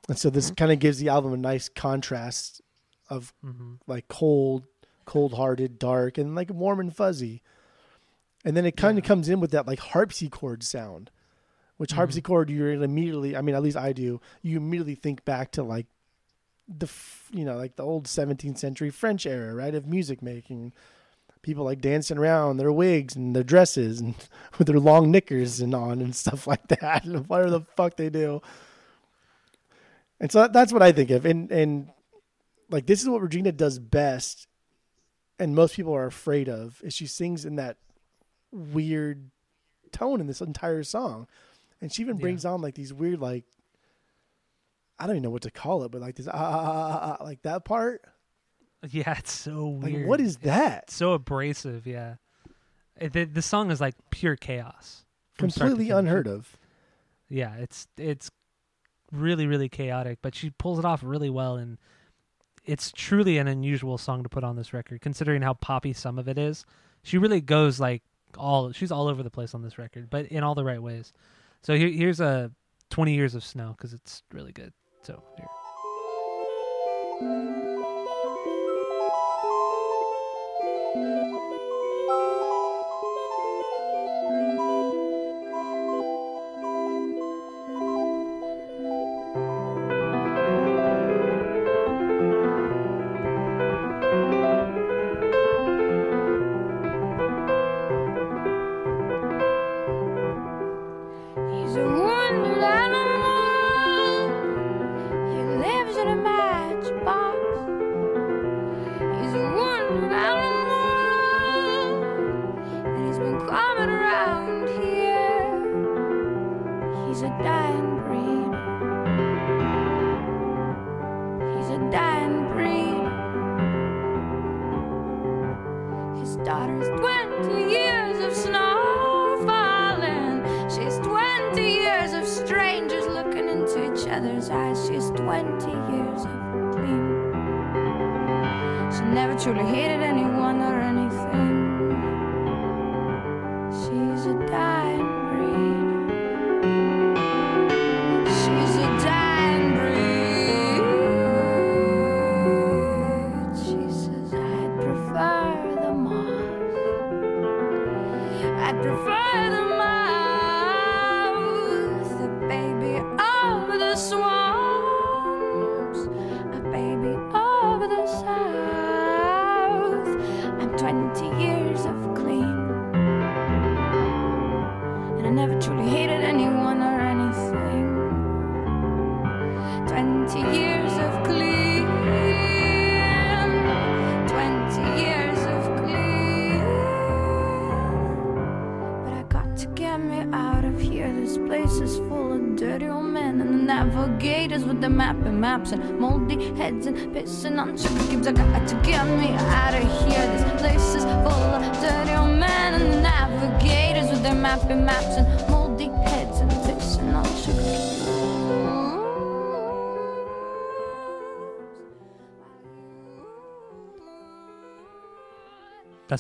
And so this kind of gives the album a nice contrast of hmm like cold, cold hearted, dark, and like warm and fuzzy. And then it kind of Yeah. comes in with that like harpsichord sound, which Mhm. harpsichord you're immediately, I mean, at least I do, you immediately think back to like the, you know, like the old 17th century French era, right, of music making. People like dancing around their wigs and their dresses and with their long knickers and on and stuff like that, and whatever the fuck they do. And so that, that's what I think of. And and like this is what Regina does best, and most people are afraid of. Is she sings in that weird tone in this entire song, and she even Yeah. brings on like these weird like I don't even know what to call it, but like this ah, ah, ah, ah, ah, like that part. Yeah, it's so Like what is that? It's so abrasive? Yeah, the the song is like pure chaos. from start to Completely unheard of. Yeah, it's it's really really chaotic, but she pulls it off really well, and it's truly an unusual song to put on this record, considering how poppy some of it is. She really goes like all she's all over the place on this record, but in all the right ways. So here, here's a 20 years of snow because it's really good. So here.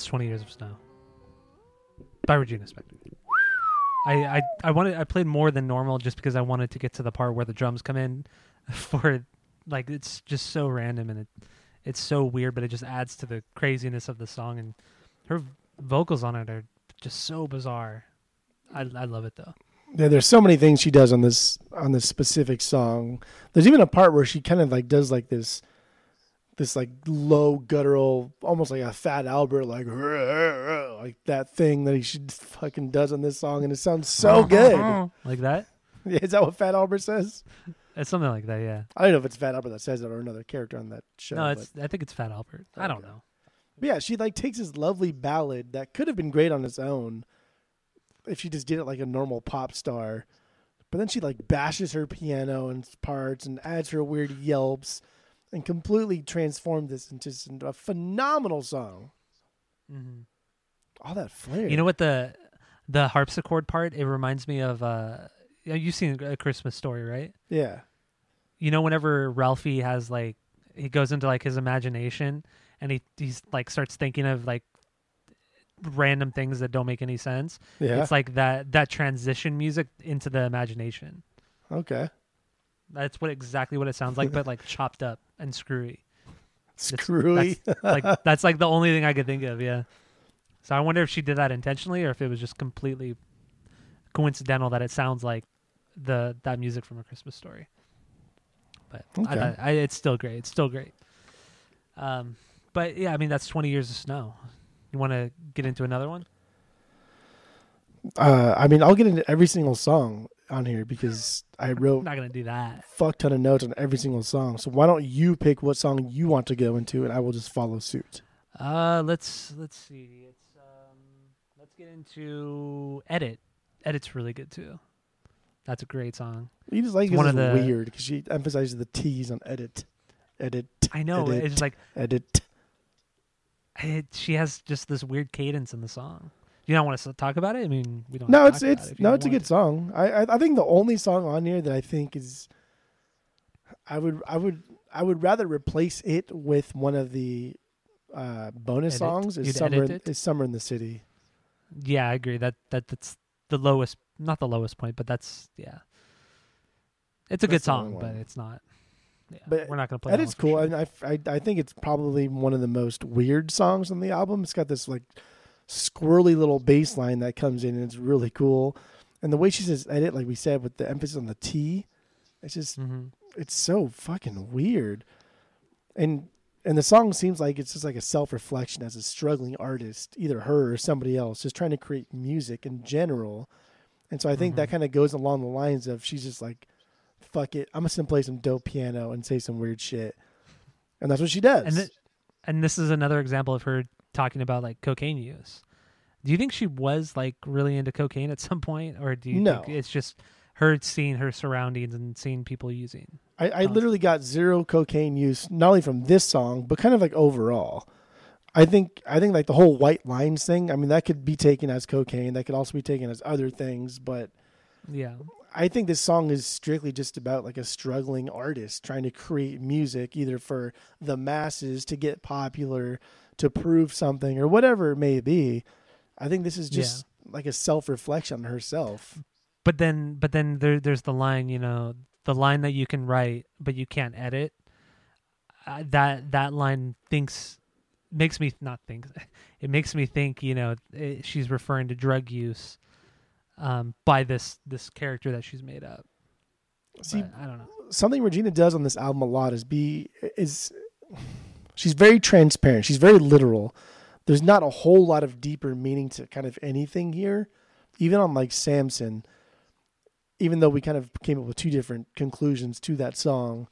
20 Years of Snow by Regina Spektor. I, I I wanted I played more than normal just because I wanted to get to the part where the drums come in for like it's just so random and it it's so weird but it just adds to the craziness of the song and her vocals on it are just so bizarre. I I love it though. Yeah, there's so many things she does on this on this specific song. There's even a part where she kind of like does like this this like low guttural, almost like a Fat Albert, like like that thing that he should fucking does on this song, and it sounds so good. like that. Is that what Fat Albert says? It's something like that, yeah. I don't know if it's Fat Albert that says it or another character on that show. no, but- it's I think it's Fat Albert. I don't Okay. know. But yeah, she like takes this lovely ballad that could have been great on its own if she just did it like a normal pop star. But then she like bashes her piano and parts and adds her weird yelps and completely transformed this into a phenomenal song. hmm All that flair. You know what the the harpsichord part? It reminds me of uh, you you've seen a Christmas story, right? Yeah. You know, whenever Ralphie has like he goes into like his imagination and he he's like starts thinking of like random things that don't make any sense. Yeah. It's like that that transition music into the imagination. okay. That's what exactly what it sounds like, but like chopped up and screwy. Screwy. Like that's like the only thing I could think of. Yeah. So I wonder if she did that intentionally or if it was just completely coincidental that it sounds like the that music from a Christmas story. But Okay. thought- I, it's still great. It's still great. Um, but yeah, I mean that's twenty years of snow. You want to get into another one? uh, I mean, I'll get into every single song on here because I I'm wrote not gonna do that. fuck ton of notes on every single song. So why don't you pick what song you want to go into, and I will just follow suit. Uh, let's let's see. It's um, let's get into edit Edit's really good too. That's a great song. You just like It's one of the- weird because she emphasizes the T's on edit, edit, I know Edit. it's like edit. it, she has just this weird cadence in the song. You not want us to talk about it? I mean, we don't. No, it's to it's it no, it's a good to. song. I, I I think the only song on here that I think is, I would I would I would rather replace it with one of the uh, bonus Edit? songs is You'd summer in, is summer in the city. Yeah, I agree. That that that's the lowest, not the lowest point, but that's yeah. It's a good That's only song, but it's not. Yeah, But we're not gonna play. that for cool. sure. and I, I I think it's probably one of the most weird songs on the album. It's got this like squirrely little bass line that comes in and it's really cool. And the way she says edit, like we said, with the emphasis on the T, it's just Mhm. it's so fucking weird. And and the song seems like it's just like a self reflection as a struggling artist, either her or somebody else, just trying to create music in general. And so I think that Mhm. kind of goes along the lines of she's just like, fuck it, I'm just gonna play some dope piano and say some weird shit. And that's what she does. And th- and this is another example of her talking about like cocaine use. Do you think she was like really into cocaine at some point, or do you No. think it's just her seeing her surroundings and seeing people using? I, I literally got zero cocaine use, not only from this song, but kind of like overall. I think I think like the whole white lines thing. I mean, that could be taken as cocaine. That could also be taken as other things. But Yeah, I think this song is strictly just about like a struggling artist trying to create music, either for the masses to get popular, to prove something, or whatever it may be. I think this is just like a self reflection on herself. but then but then there there's the line, you know, the line that you can write but you can't edit. Uh, that that line thinks makes me not think it makes me think you know it, she's referring to drug use um, by this this character that she's made up. See, But I don't know. something Regina does on this album a lot is be is she's very transparent. She's very literal. There's not a whole lot of deeper meaning to kind of anything here. Even on like Samson, even though we kind of came up with two different conclusions to that song,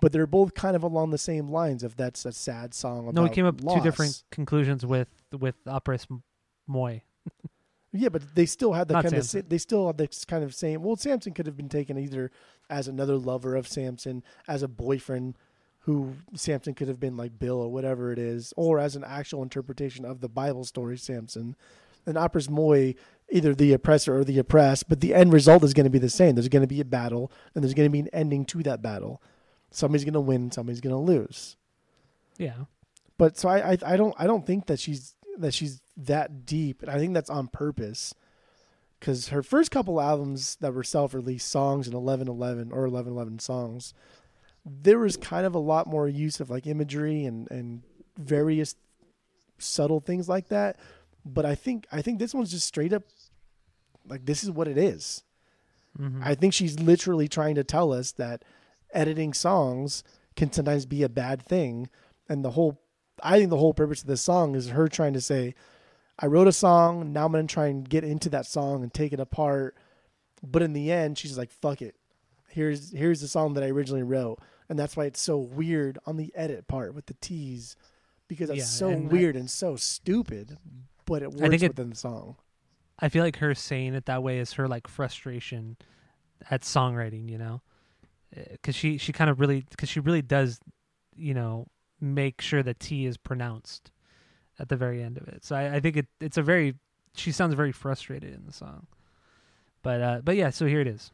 but they're both kind of along the same lines of that's a sad song about No, we came up loss. two different conclusions with with Operas Moy. Yeah, but they still had the Not kind of Samson. sa- they still had this kind of same. Well, Samson could have been taken either as another lover of Samson, as a boyfriend who Samson could have been like Bill or whatever it is, or as an actual interpretation of the Bible story Samson. And Opera's Moy, either the oppressor or the oppressed, but the end result is going to be the same. There's going to be a battle, and there's going to be an ending to that battle. Somebody's going to win, somebody's going to lose. Yeah. But so I, I I don't I don't think that she's that she's that deep, and I think that's on purpose. Because her first couple albums that were self-released songs and eleven eleven or eleven eleven songs, there was kind of a lot more use of like imagery and and various subtle things like that. But I think I think this one's just straight up like this is what it is. Mhm. I think she's literally trying to tell us that editing songs can sometimes be a bad thing. And the whole, I think the whole purpose of this song is her trying to say, I wrote a song, now I'm going to try and get into that song and take it apart. But in the end, she's like, fuck it. Here's, here's the song that I originally wrote. And that's why it's so weird on the edit part with the T's because it's Yeah, so and I- weird and so stupid, but it works it- within the song. I feel like her saying it that way is her like frustration at songwriting, you know, because she she kind of really because she really does, you know, make sure the T is pronounced at the very end of it. So I, I think it it's a very she sounds very frustrated in the song, but uh, but yeah. So here it is.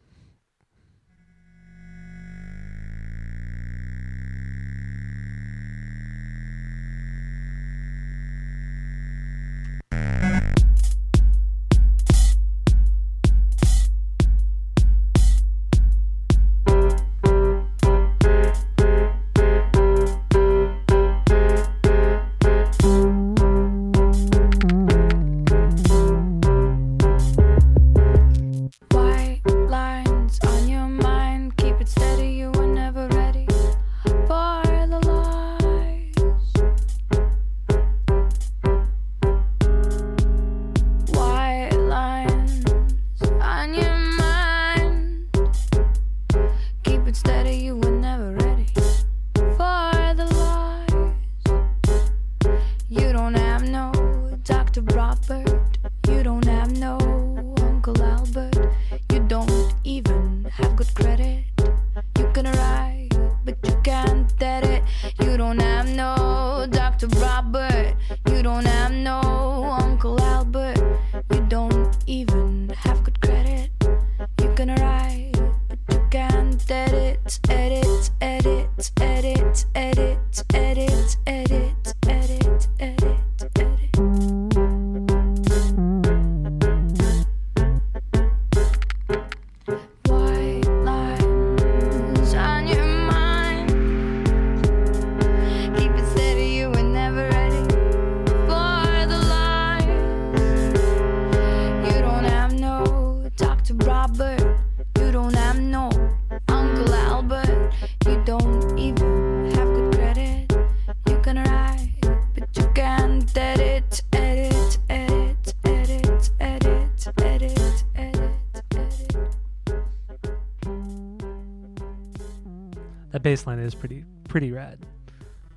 Bass line is pretty pretty rad.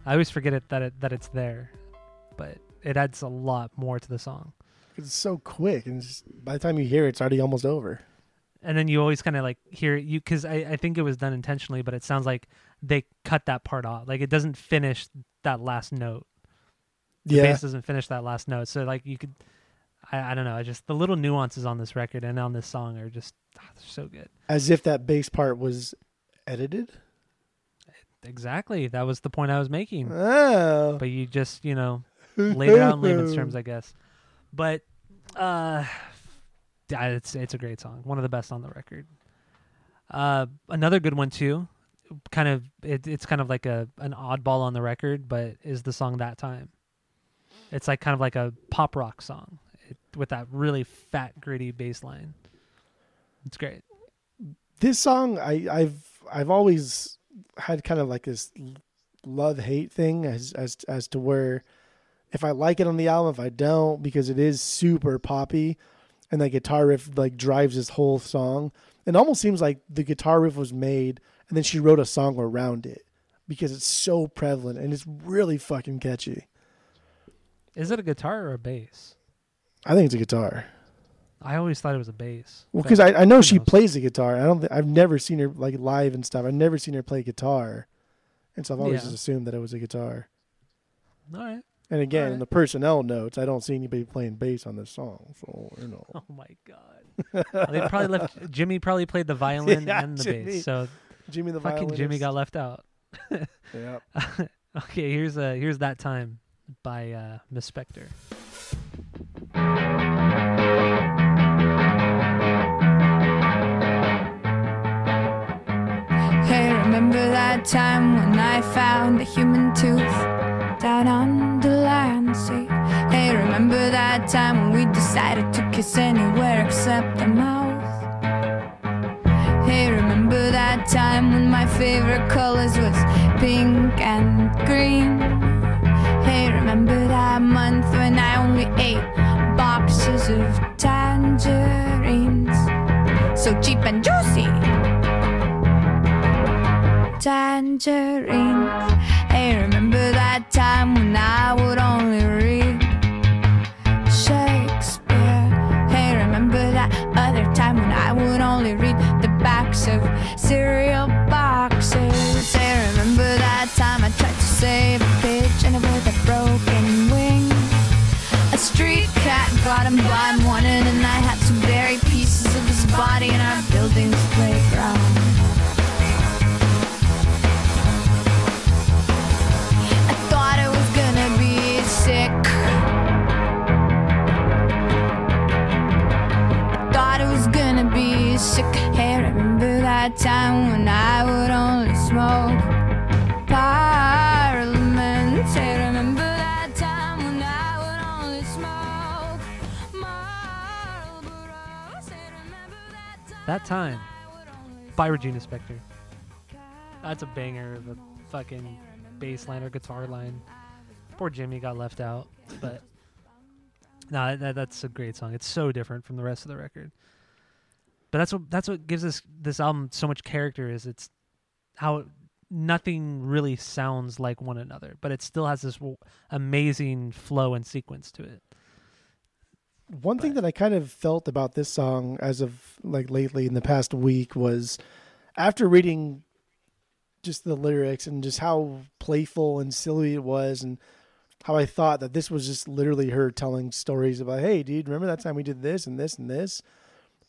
I always forget it that it that it's there, but it adds a lot more to the song. It's so quick, and just, by the time you hear it, it's already almost over. And then you always kind of like hear you because I, I think it was done intentionally, but it sounds like they cut that part off. Like it doesn't finish that last note. The Yeah, bass doesn't finish that last note. So like you could, I, I don't know. I just the little nuances on this record and on this song are just ah, they're so good. as if that bass part was edited. Exactly. That was the point I was making. Oh, But you just you know laid it out in layman's terms, I guess. But uh, it's it's a great song, one of the best on the record. Uh, another good one too, kind of it, it's kind of like a an oddball on the record, but is the song that time. It's like kind of like a pop rock song it, with that really fat, gritty bass line. It's great. this song I, I've I've always had kind of like this love hate thing as as as to where if I like it on the album, if I don't, because it is super poppy, and that guitar riff like drives this whole song. It almost seems like the guitar riff was made and then she wrote a song around it because it's so prevalent and it's really fucking catchy. Is it a guitar or a bass? I think it's a guitar. I always thought it was a bass. Well, because I, I know she knows? plays the guitar. I don't. Th- I've never seen her like live and stuff. I've never seen her play guitar, and so I've always Yeah. just assumed that it was a guitar. All right. And again, in the personnel notes, I don't see anybody playing bass on this song. So you know, Oh my god. Well, they probably left. Jimmy probably played the violin Yeah, and the Jimmy. bass, so Jimmy the fucking Jimmy got left out. Yeah. okay, here's uh here's that time by uh Miss Spektor. That time when I found a human tooth down on the land sea? Hey, remember that time when we decided to kiss anywhere except the mouth? Hey, remember that time when my favorite colors was pink and green? Hey, remember that month when I only ate boxes of tangerines? So cheap and Hey, remember that time when I would only that time when I would only smoke Parliament? Hey, remember that time when I would only smoke Marlboros? That time That time I would only by Regina Spektor. That's a banger of a fucking bass line or guitar line. Poor Jimmy got left out, but no, that, that's a great song. It's so different from the rest of the record. But that's what that's what gives this this album so much character is it's how nothing really sounds like one another, but it still has this w- amazing flow and sequence to it. One thing that I kind of felt about this song as of like lately in the past week was after reading just the lyrics and just how playful and silly it was and how I thought that this was just literally her telling stories about, hey, dude, remember that time we did this and this and this?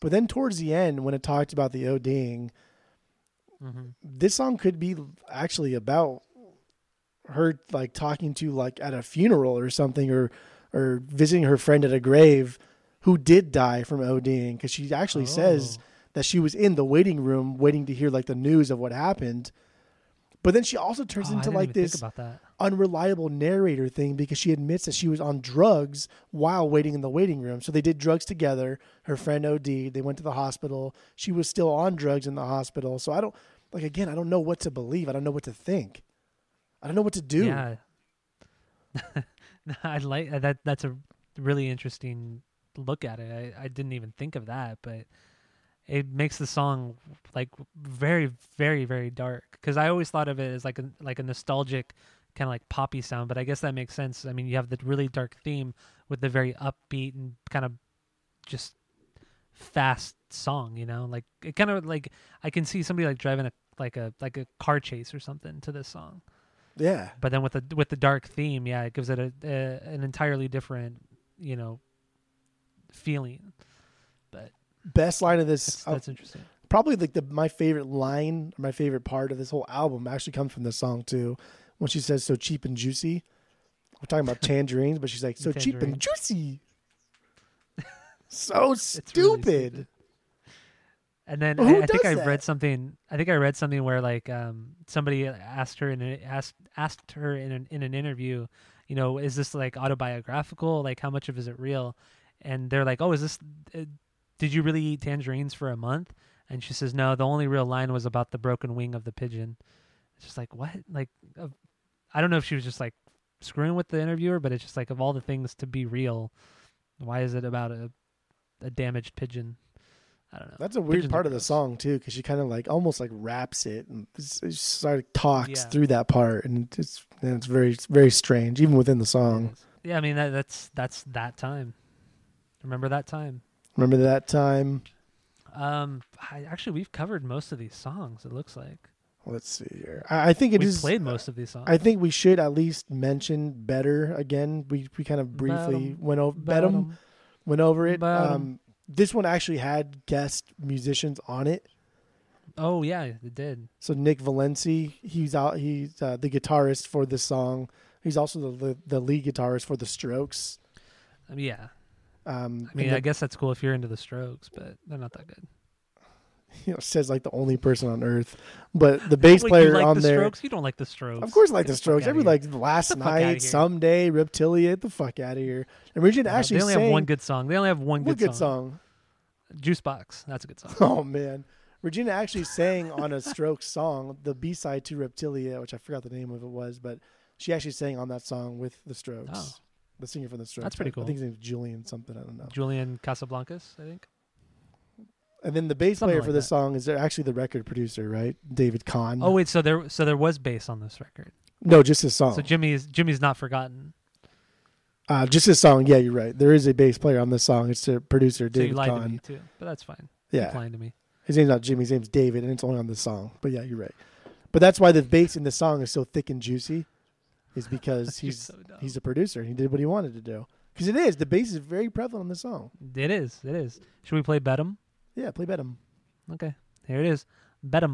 But then towards the end, when it talked about the ODing, hmm this song could be actually about her like talking to like at a funeral or something or or visiting her friend at a grave who did die from ODing because she actually says Oh. that she was in the waiting room waiting to hear like the news of what happened. But then she also turns Oh, into like this unreliable narrator thing because she admits that she was on drugs while waiting in the waiting room. So they did drugs together. Her friend OD. They went to the hospital. She was still on drugs in the hospital. So I don't like again. I don't know what to believe. I don't know what to think. I don't know what to do. Yeah. I like that. That's a really interesting look at it. I, I didn't even think of that, but it makes the song like very, very, very dark. Because I always thought of it as like a like a nostalgic kind of like poppy sound, but I guess that makes sense. I mean, you have the really dark theme with the very upbeat and kind of just fast song. You know, like it kind of like I can see somebody like driving a like a like a car chase or something to this song Yeah. but then with the with the dark theme, yeah, it gives it a, a an entirely different, you know, feeling. Best line of this. that's, uh, that's interesting. probably like the my favorite line, my favorite part of this whole album actually comes from this song too. When she says "so cheap and juicy," we're talking about tangerines, but she's like "so cheap and juicy." so really stupid. And then I, I think I that? read something. I think I read something where like um somebody asked her and asked asked her in an in an interview, you know, is this like autobiographical? Like how much of is it real? And they're like, oh, is this? Did you really eat tangerines for a month? And she says, no. The only real line was about the broken wing of the pigeon. It's just like what? Like, uh, I don't know if she was just like screwing with the interviewer, but it's just like of all the things to be real, why is it about a a damaged pigeon? I don't know. That's a weird Pigeons part of the song too, because she kind of like almost like raps it and sort of talks Yeah. through that part, and it's and it's very very strange, even within the song. Yeah, I mean that, that's that's that time. Remember that time? Remember that time? Um, I, actually, we've covered most of these songs. It looks like Let's see here. I, I think it we is. played most of these songs. I think we should at least mention "Better" again. We we kind of briefly went over Bedum, went over it. Um, this one actually had guest musicians on it. Oh yeah, it did. So Nick Valensi, he's out. He's uh, the guitarist for this song. He's also the, the the lead guitarist for the Strokes. Mean, yeah. Um, I mean, and I guess that's cool if you're into the Strokes, but they're not that good. you know, says like the only person on earth. But the bass Wait, player you like on the there, Strokes? You don't like the Strokes? of course, I like Get the Strokes. Every like last Get the fuck outta night, someday, Reptilia, get the fuck out of here. And Regina No, actually they only sang have one good song. They only have one what good, good song. Juicebox. That's a good song. Oh man, Regina actually sang on a Strokes song, the B side to Reptilia, which I forgot the name of it was, but she actually sang on that song with the Strokes. Oh. The singer from the Strokes. That's pretty cool. I think his name's Julian something. I don't know. Julian Casablancas, I think. And then the bass Something player like for this that. song is actually the record producer, right? David Kahn. Oh wait, so there so there was bass on this record. no, just his song. So Jimmy's Jimmy's not forgotten. uh, just his song. Yeah, you're right. There is a bass player on this song. It's the producer So you David lied to me Kahn. too, but that's fine. Yeah, lying to me. his name's not Jimmy. His name's David, and it's only on this song. But yeah, you're right. But that's why the bass in the song is so thick and juicy, is because he's so he's a producer. and He did what he wanted to do. Because it is the bass is very prevalent on the song. It is. It is. Should we play Better? Yeah, play Better. Okay. Here it is. Bet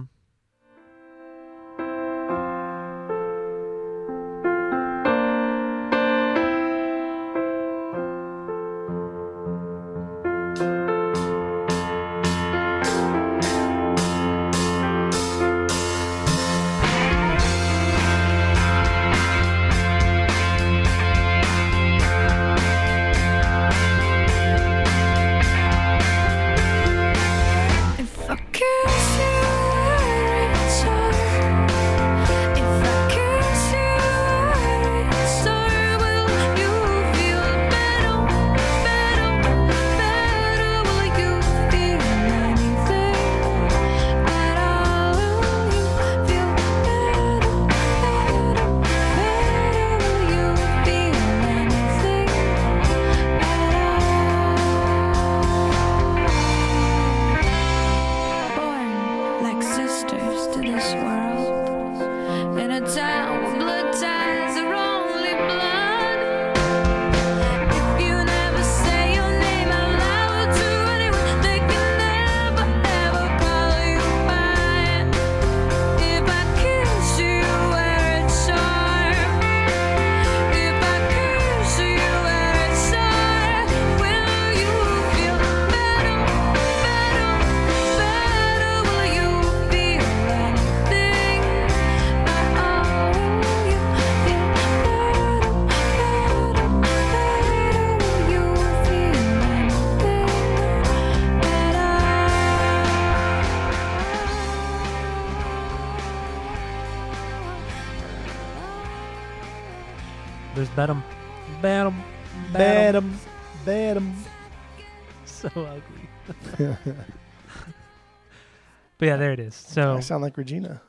yeah, there it is. So I sound like Regina.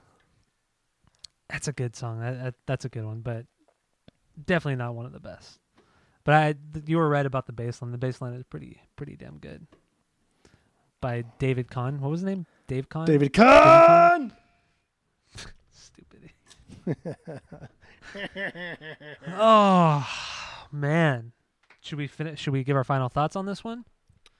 that's a good song. That, that that's a good one, but definitely not one of the best. But I, th- you were right about the bass line. The bass line is pretty pretty damn good. By David Kahn. What was his name? Dave Kahn. David Kahn. Stupid. oh man, should we finish? Should we give our final thoughts on this one?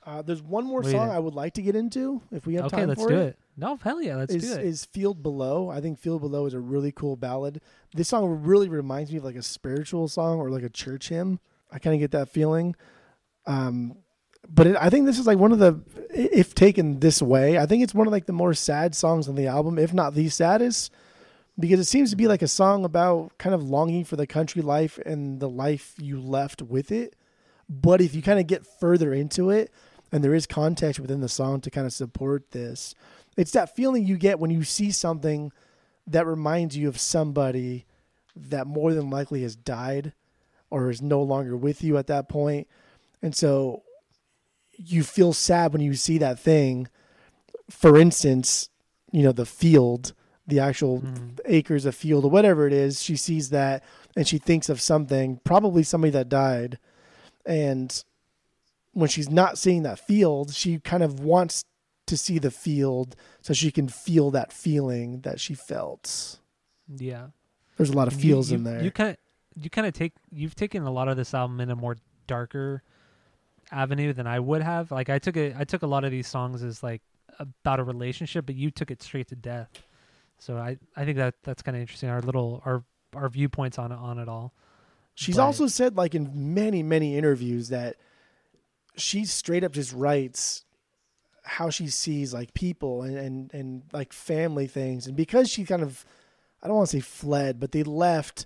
Uh, there's one more song? I would like to get into if we have okay, time let's for do it. it. No, hell yeah, let's is, do it. is Field Below. I think Field Below is a really cool ballad. This song really reminds me of like a spiritual song or like a church hymn. I kind of get that feeling. Um, but it, I think this is like one of the, if taken this way, I think it's one of like the more sad songs on the album, if not the saddest, because it seems to be like a song about kind of longing for the country life and the life you left with it. But if you kind of get further into it, and there is context within the song to kind of support this, it's that feeling you get when you see something that reminds you of somebody that more than likely has died or is no longer with you at that point. And so you feel sad when you see that thing. For instance, you know, the field, the actual Mhm. acres of field or whatever it is, she sees that and she thinks of something, probably somebody that died. And when she's not seeing that field, she kind of wants to see the field so she can feel that feeling that she felt. yeah. There's a lot of You- feels you, in there. You kind of you kind of take you've taken a lot of this album in a more darker avenue than I would have. Like I took it I took a lot of these songs as like about a relationship, but you took it straight to death. So I I think that that's kind of interesting. Our little our our viewpoints on it on it all. She's but- also said, like in many, many interviews, that she straight up just writes how she sees like people and, and, and like family things. And because she kind of, I don't want to say fled, but they left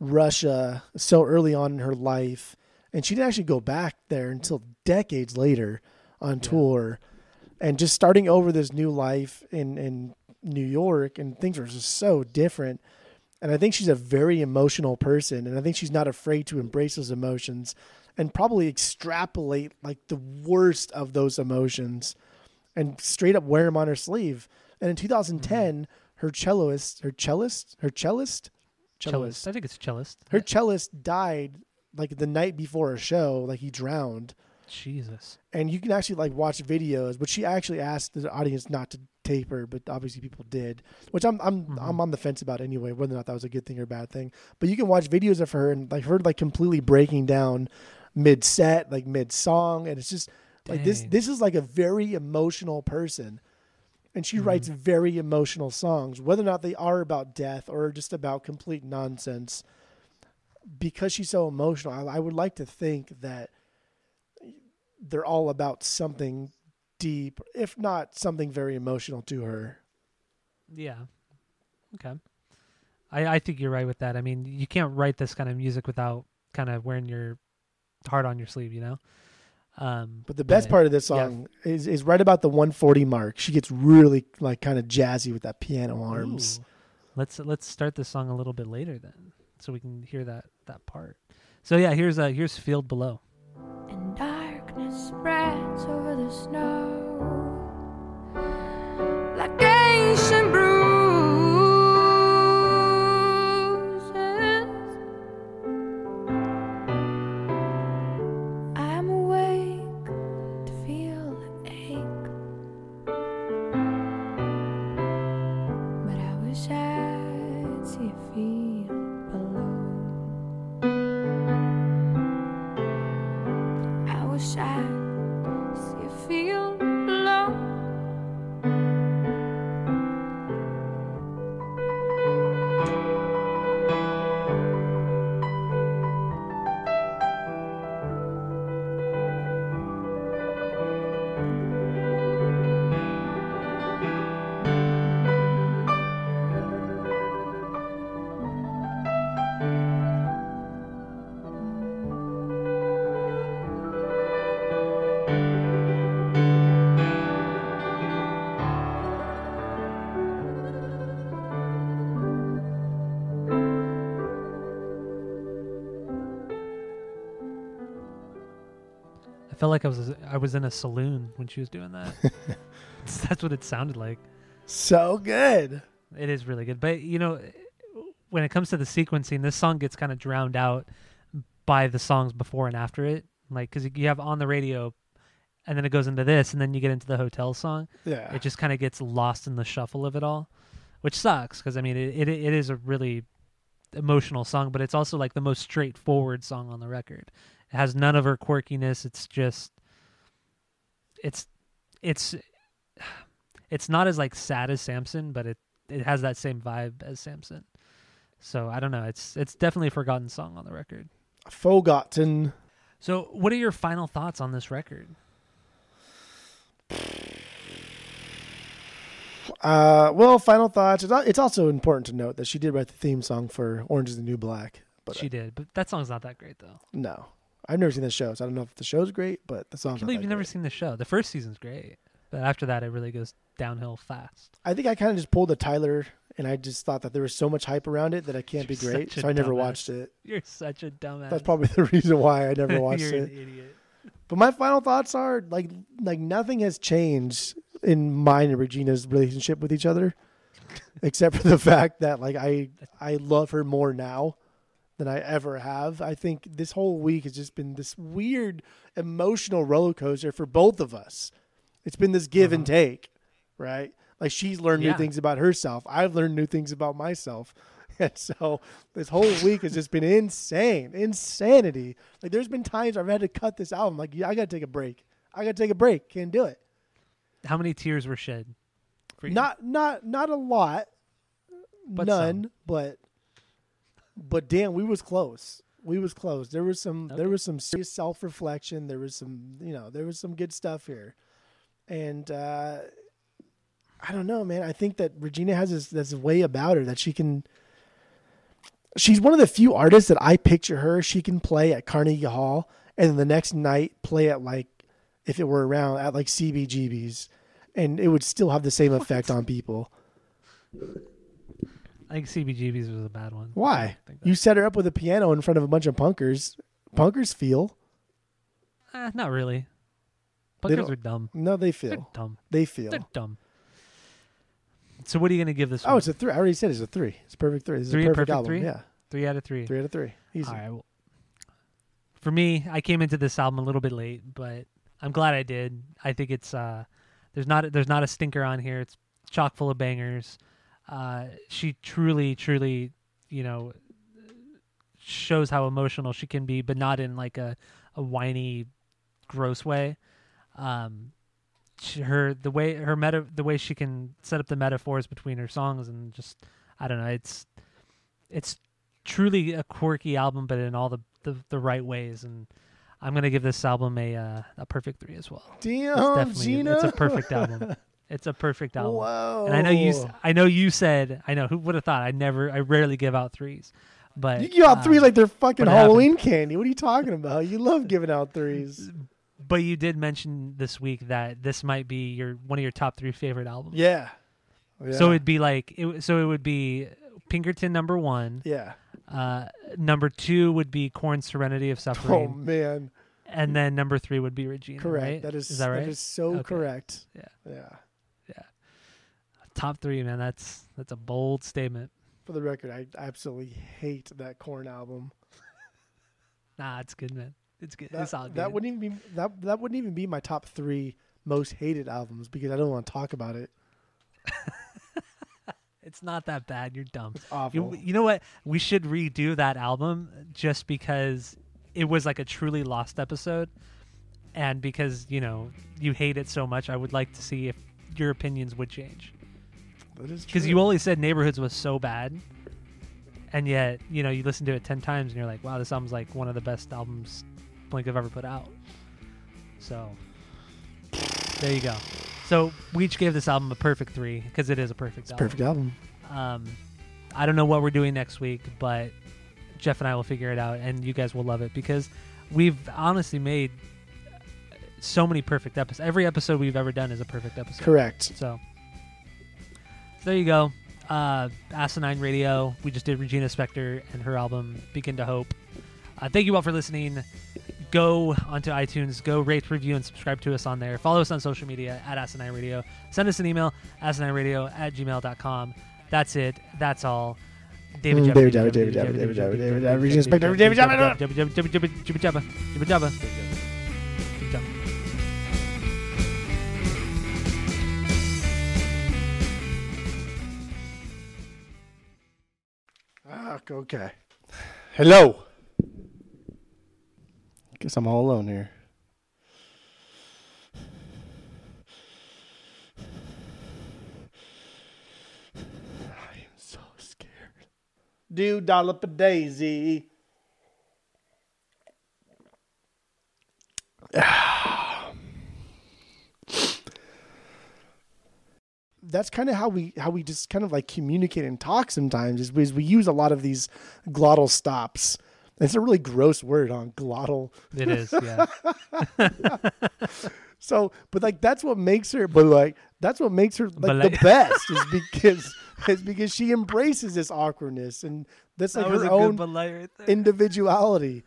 Russia so early on in her life, and she didn't actually go back there until decades later on Yeah. tour, and just starting over this new life in in New York, and things were just so different. And I think she's a very emotional person, and I think she's not afraid to embrace those emotions and probably extrapolate like the worst of those emotions and straight up wear them on her sleeve. And in 2010, her celloist, her cellist, her cellist, Cellist. I think it's cellist. her cellist died like the night before a show, like he drowned. Jesus. And you can actually like watch videos, but she actually asked the audience not to tape her, but obviously people did, which I'm I'm Mhm. I'm on the fence about anyway, whether or not that was a good thing or a bad thing. But you can watch videos of her and like her like completely breaking down mid set, like mid song, and it's just like this Dang. this is like a very emotional person. And she Mhm. writes very emotional songs, whether or not they are about death or just about complete nonsense. Because she's so emotional, I, I would like to think that they're all about something deep, if not something very emotional to her. Yeah. Okay. I I think you're right with that. I mean, you can't write this kind of music without kind of wearing your heart on your sleeve, you know. Um, But the best part of this yeah. song is is right about the 140 mark. She gets really like kind of jazzy with that piano arms. Ooh. Let's let's start this song a little bit later then, so we can hear that that part. So yeah, here's uh here's Field Below. and darkness spreads over the snow like ancient felt like I was I was in a saloon when she was doing that. That's what it sounded like. So good. It is really good. But you know, when it comes to the sequencing, this song gets kind of drowned out by the songs before and after it. Like cuz you have on the radio and then it goes into this and then you get into the hotel song. Yeah. It just kind of gets lost in the shuffle of it all, which sucks cuz I mean it, it it is a really emotional song, but it's also like the most straightforward song on the record. It has none of her quirkiness. It's just it's it's it's not as like sad as Samson, but it it has that same vibe as Samson. So I don't know. It's it's definitely a forgotten song on the record. Forgotten. So what are your final thoughts on this record? Uh, well, final thoughts. It's It's also important to note that she did write the theme song for Orange is the New Black. But she did, but that song's not that great though. no, I've never seen the show, so I don't know if the show's great, but the song. I can't believe you've never seen the show. The first season's great, but after that, it really goes downhill fast. I think I kind of just pulled a Tyler, and I just thought that there was so much hype around it that it can't You're be great, so I never watched it. You're such a dumbass. That's probably the reason why I never watched You're it. an idiot. But my final thoughts are like like nothing has changed in mine and Regina's relationship with each other, except for the fact that like I I love her more now than I ever have. I think this whole week has just been this weird emotional roller coaster for both of us. It's been this give and mm-hmm. take, right? Like she's learned Yeah. new things about herself. I've learned new things about myself. And so this whole week has just been insane, insanity. Like there's been times I've had to cut this album. Like yeah, I got to take a break. I got to take a break. Can't do it. How many tears were shed? Not not not a lot. But None, some. but but damn, we was close. We was close. There was some there was some serious self reflection. There was some you know there was some good stuff here, and uh, I don't know, man. I think that Regina has this this way about her that she can. She's one of the few artists that I picture her. She can play at Carnegie Hall, and then the next night play at like, if it were around at like CBGB's, and it would still have the same effect on people. I think CBGB's was a bad one. Why? You set her up with a piano in front of a bunch of punkers. Punkers feel. Eh, not really. They Punkers don't- are dumb. No, they They're feel. dumb. They feel. They're dumb. So what are you gonna give this? Oh, one? it's a three. I already said it's a three. It's a perfect three. This Three, is a a perfect, perfect album. three? Yeah, three out of three. three out of three. Easy. All right. Well, for me, I came into this album a little bit late, but I'm glad I did. I think it's uh, there's not there's not a stinker on here. It's chock full of bangers. Uh, she truly, truly, you know, shows how emotional she can be, but not in like a a whiny, gross way. Um, she, her the way her meta the way she can set up the metaphors between her songs and just I don't know. It's it's truly a quirky album, but in all the, the, the right ways. And I'm gonna give this album a uh, a perfect three as well. It's Damn, definitely Gina. it's a perfect album. It's a perfect album. Whoa. And I know you I know you said I know who would have thought I never I rarely give out threes, but You give out threes um, like they're fucking it happened. Halloween candy. What are you talking about? You love giving out threes. But you did mention this week that this might be your one of your top three favorite albums. Yeah. yeah. So it'd be like it, so it would be Pinkerton number one. yeah. Uh, number two would be Korn Serenity of Suffering. Oh man, and then number three would be Regina. correct. right? That is is that right? That is so Okay. correct. Yeah. Yeah. Top three, man. That's that's a bold statement. For the record, I absolutely hate that Korn album. Nah, it's good, man. It's good. That, it's all good. that wouldn't even be that that wouldn't even be my top three most hated albums because I don't want to talk about it. it's not that bad. You're dumb. It's awful. You, you know what? We should redo that album just because it was like a truly lost episode, and because you know you hate it so much. I would like to see if your opinions would change that is because you only said Neighborhoods was so bad, and yet you know you listen to it ten times and you're like, wow, this album's like one of the best albums Blink have ever put out. So there you go. So we each gave this album a perfect three because it is a perfect It's album. perfect album. Um, I don't know what we're doing next week, but Jeff and I will figure it out, and you guys will love it because we've honestly made so many perfect episodes. Every episode we've ever done is a perfect episode. Correct. So, so there you go. Uh, Asinine Radio. We just did Regina Spektor and her album Begin to Hope. Uh, thank you all for listening. go onto iTunes, go rate, review, and subscribe to us on there. Follow us on social media at Asinine Radio. Send us an email, asinineradio at gmail.com. That's it. That's all. David Mm, Jabba, David Jabba, David Jabba, David Jabba, David Jabba, David Jabba, Jabba, Jabba, Jabba, Jabba, Jabba, Jabba, Jabba, Jabba, Ah, okay. Hello. Guess I'm all alone here. I am so scared. Do dollop a daisy. That's kind of how we how we just kind of like communicate and talk sometimes is, is we use a lot of these glottal stops. It's a really gross word on glottal. It is, yeah. So, but like that's what makes her. But like that's what makes her like But the best is because is because she embraces this awkwardness and that's like that her own good Bud Light right individuality.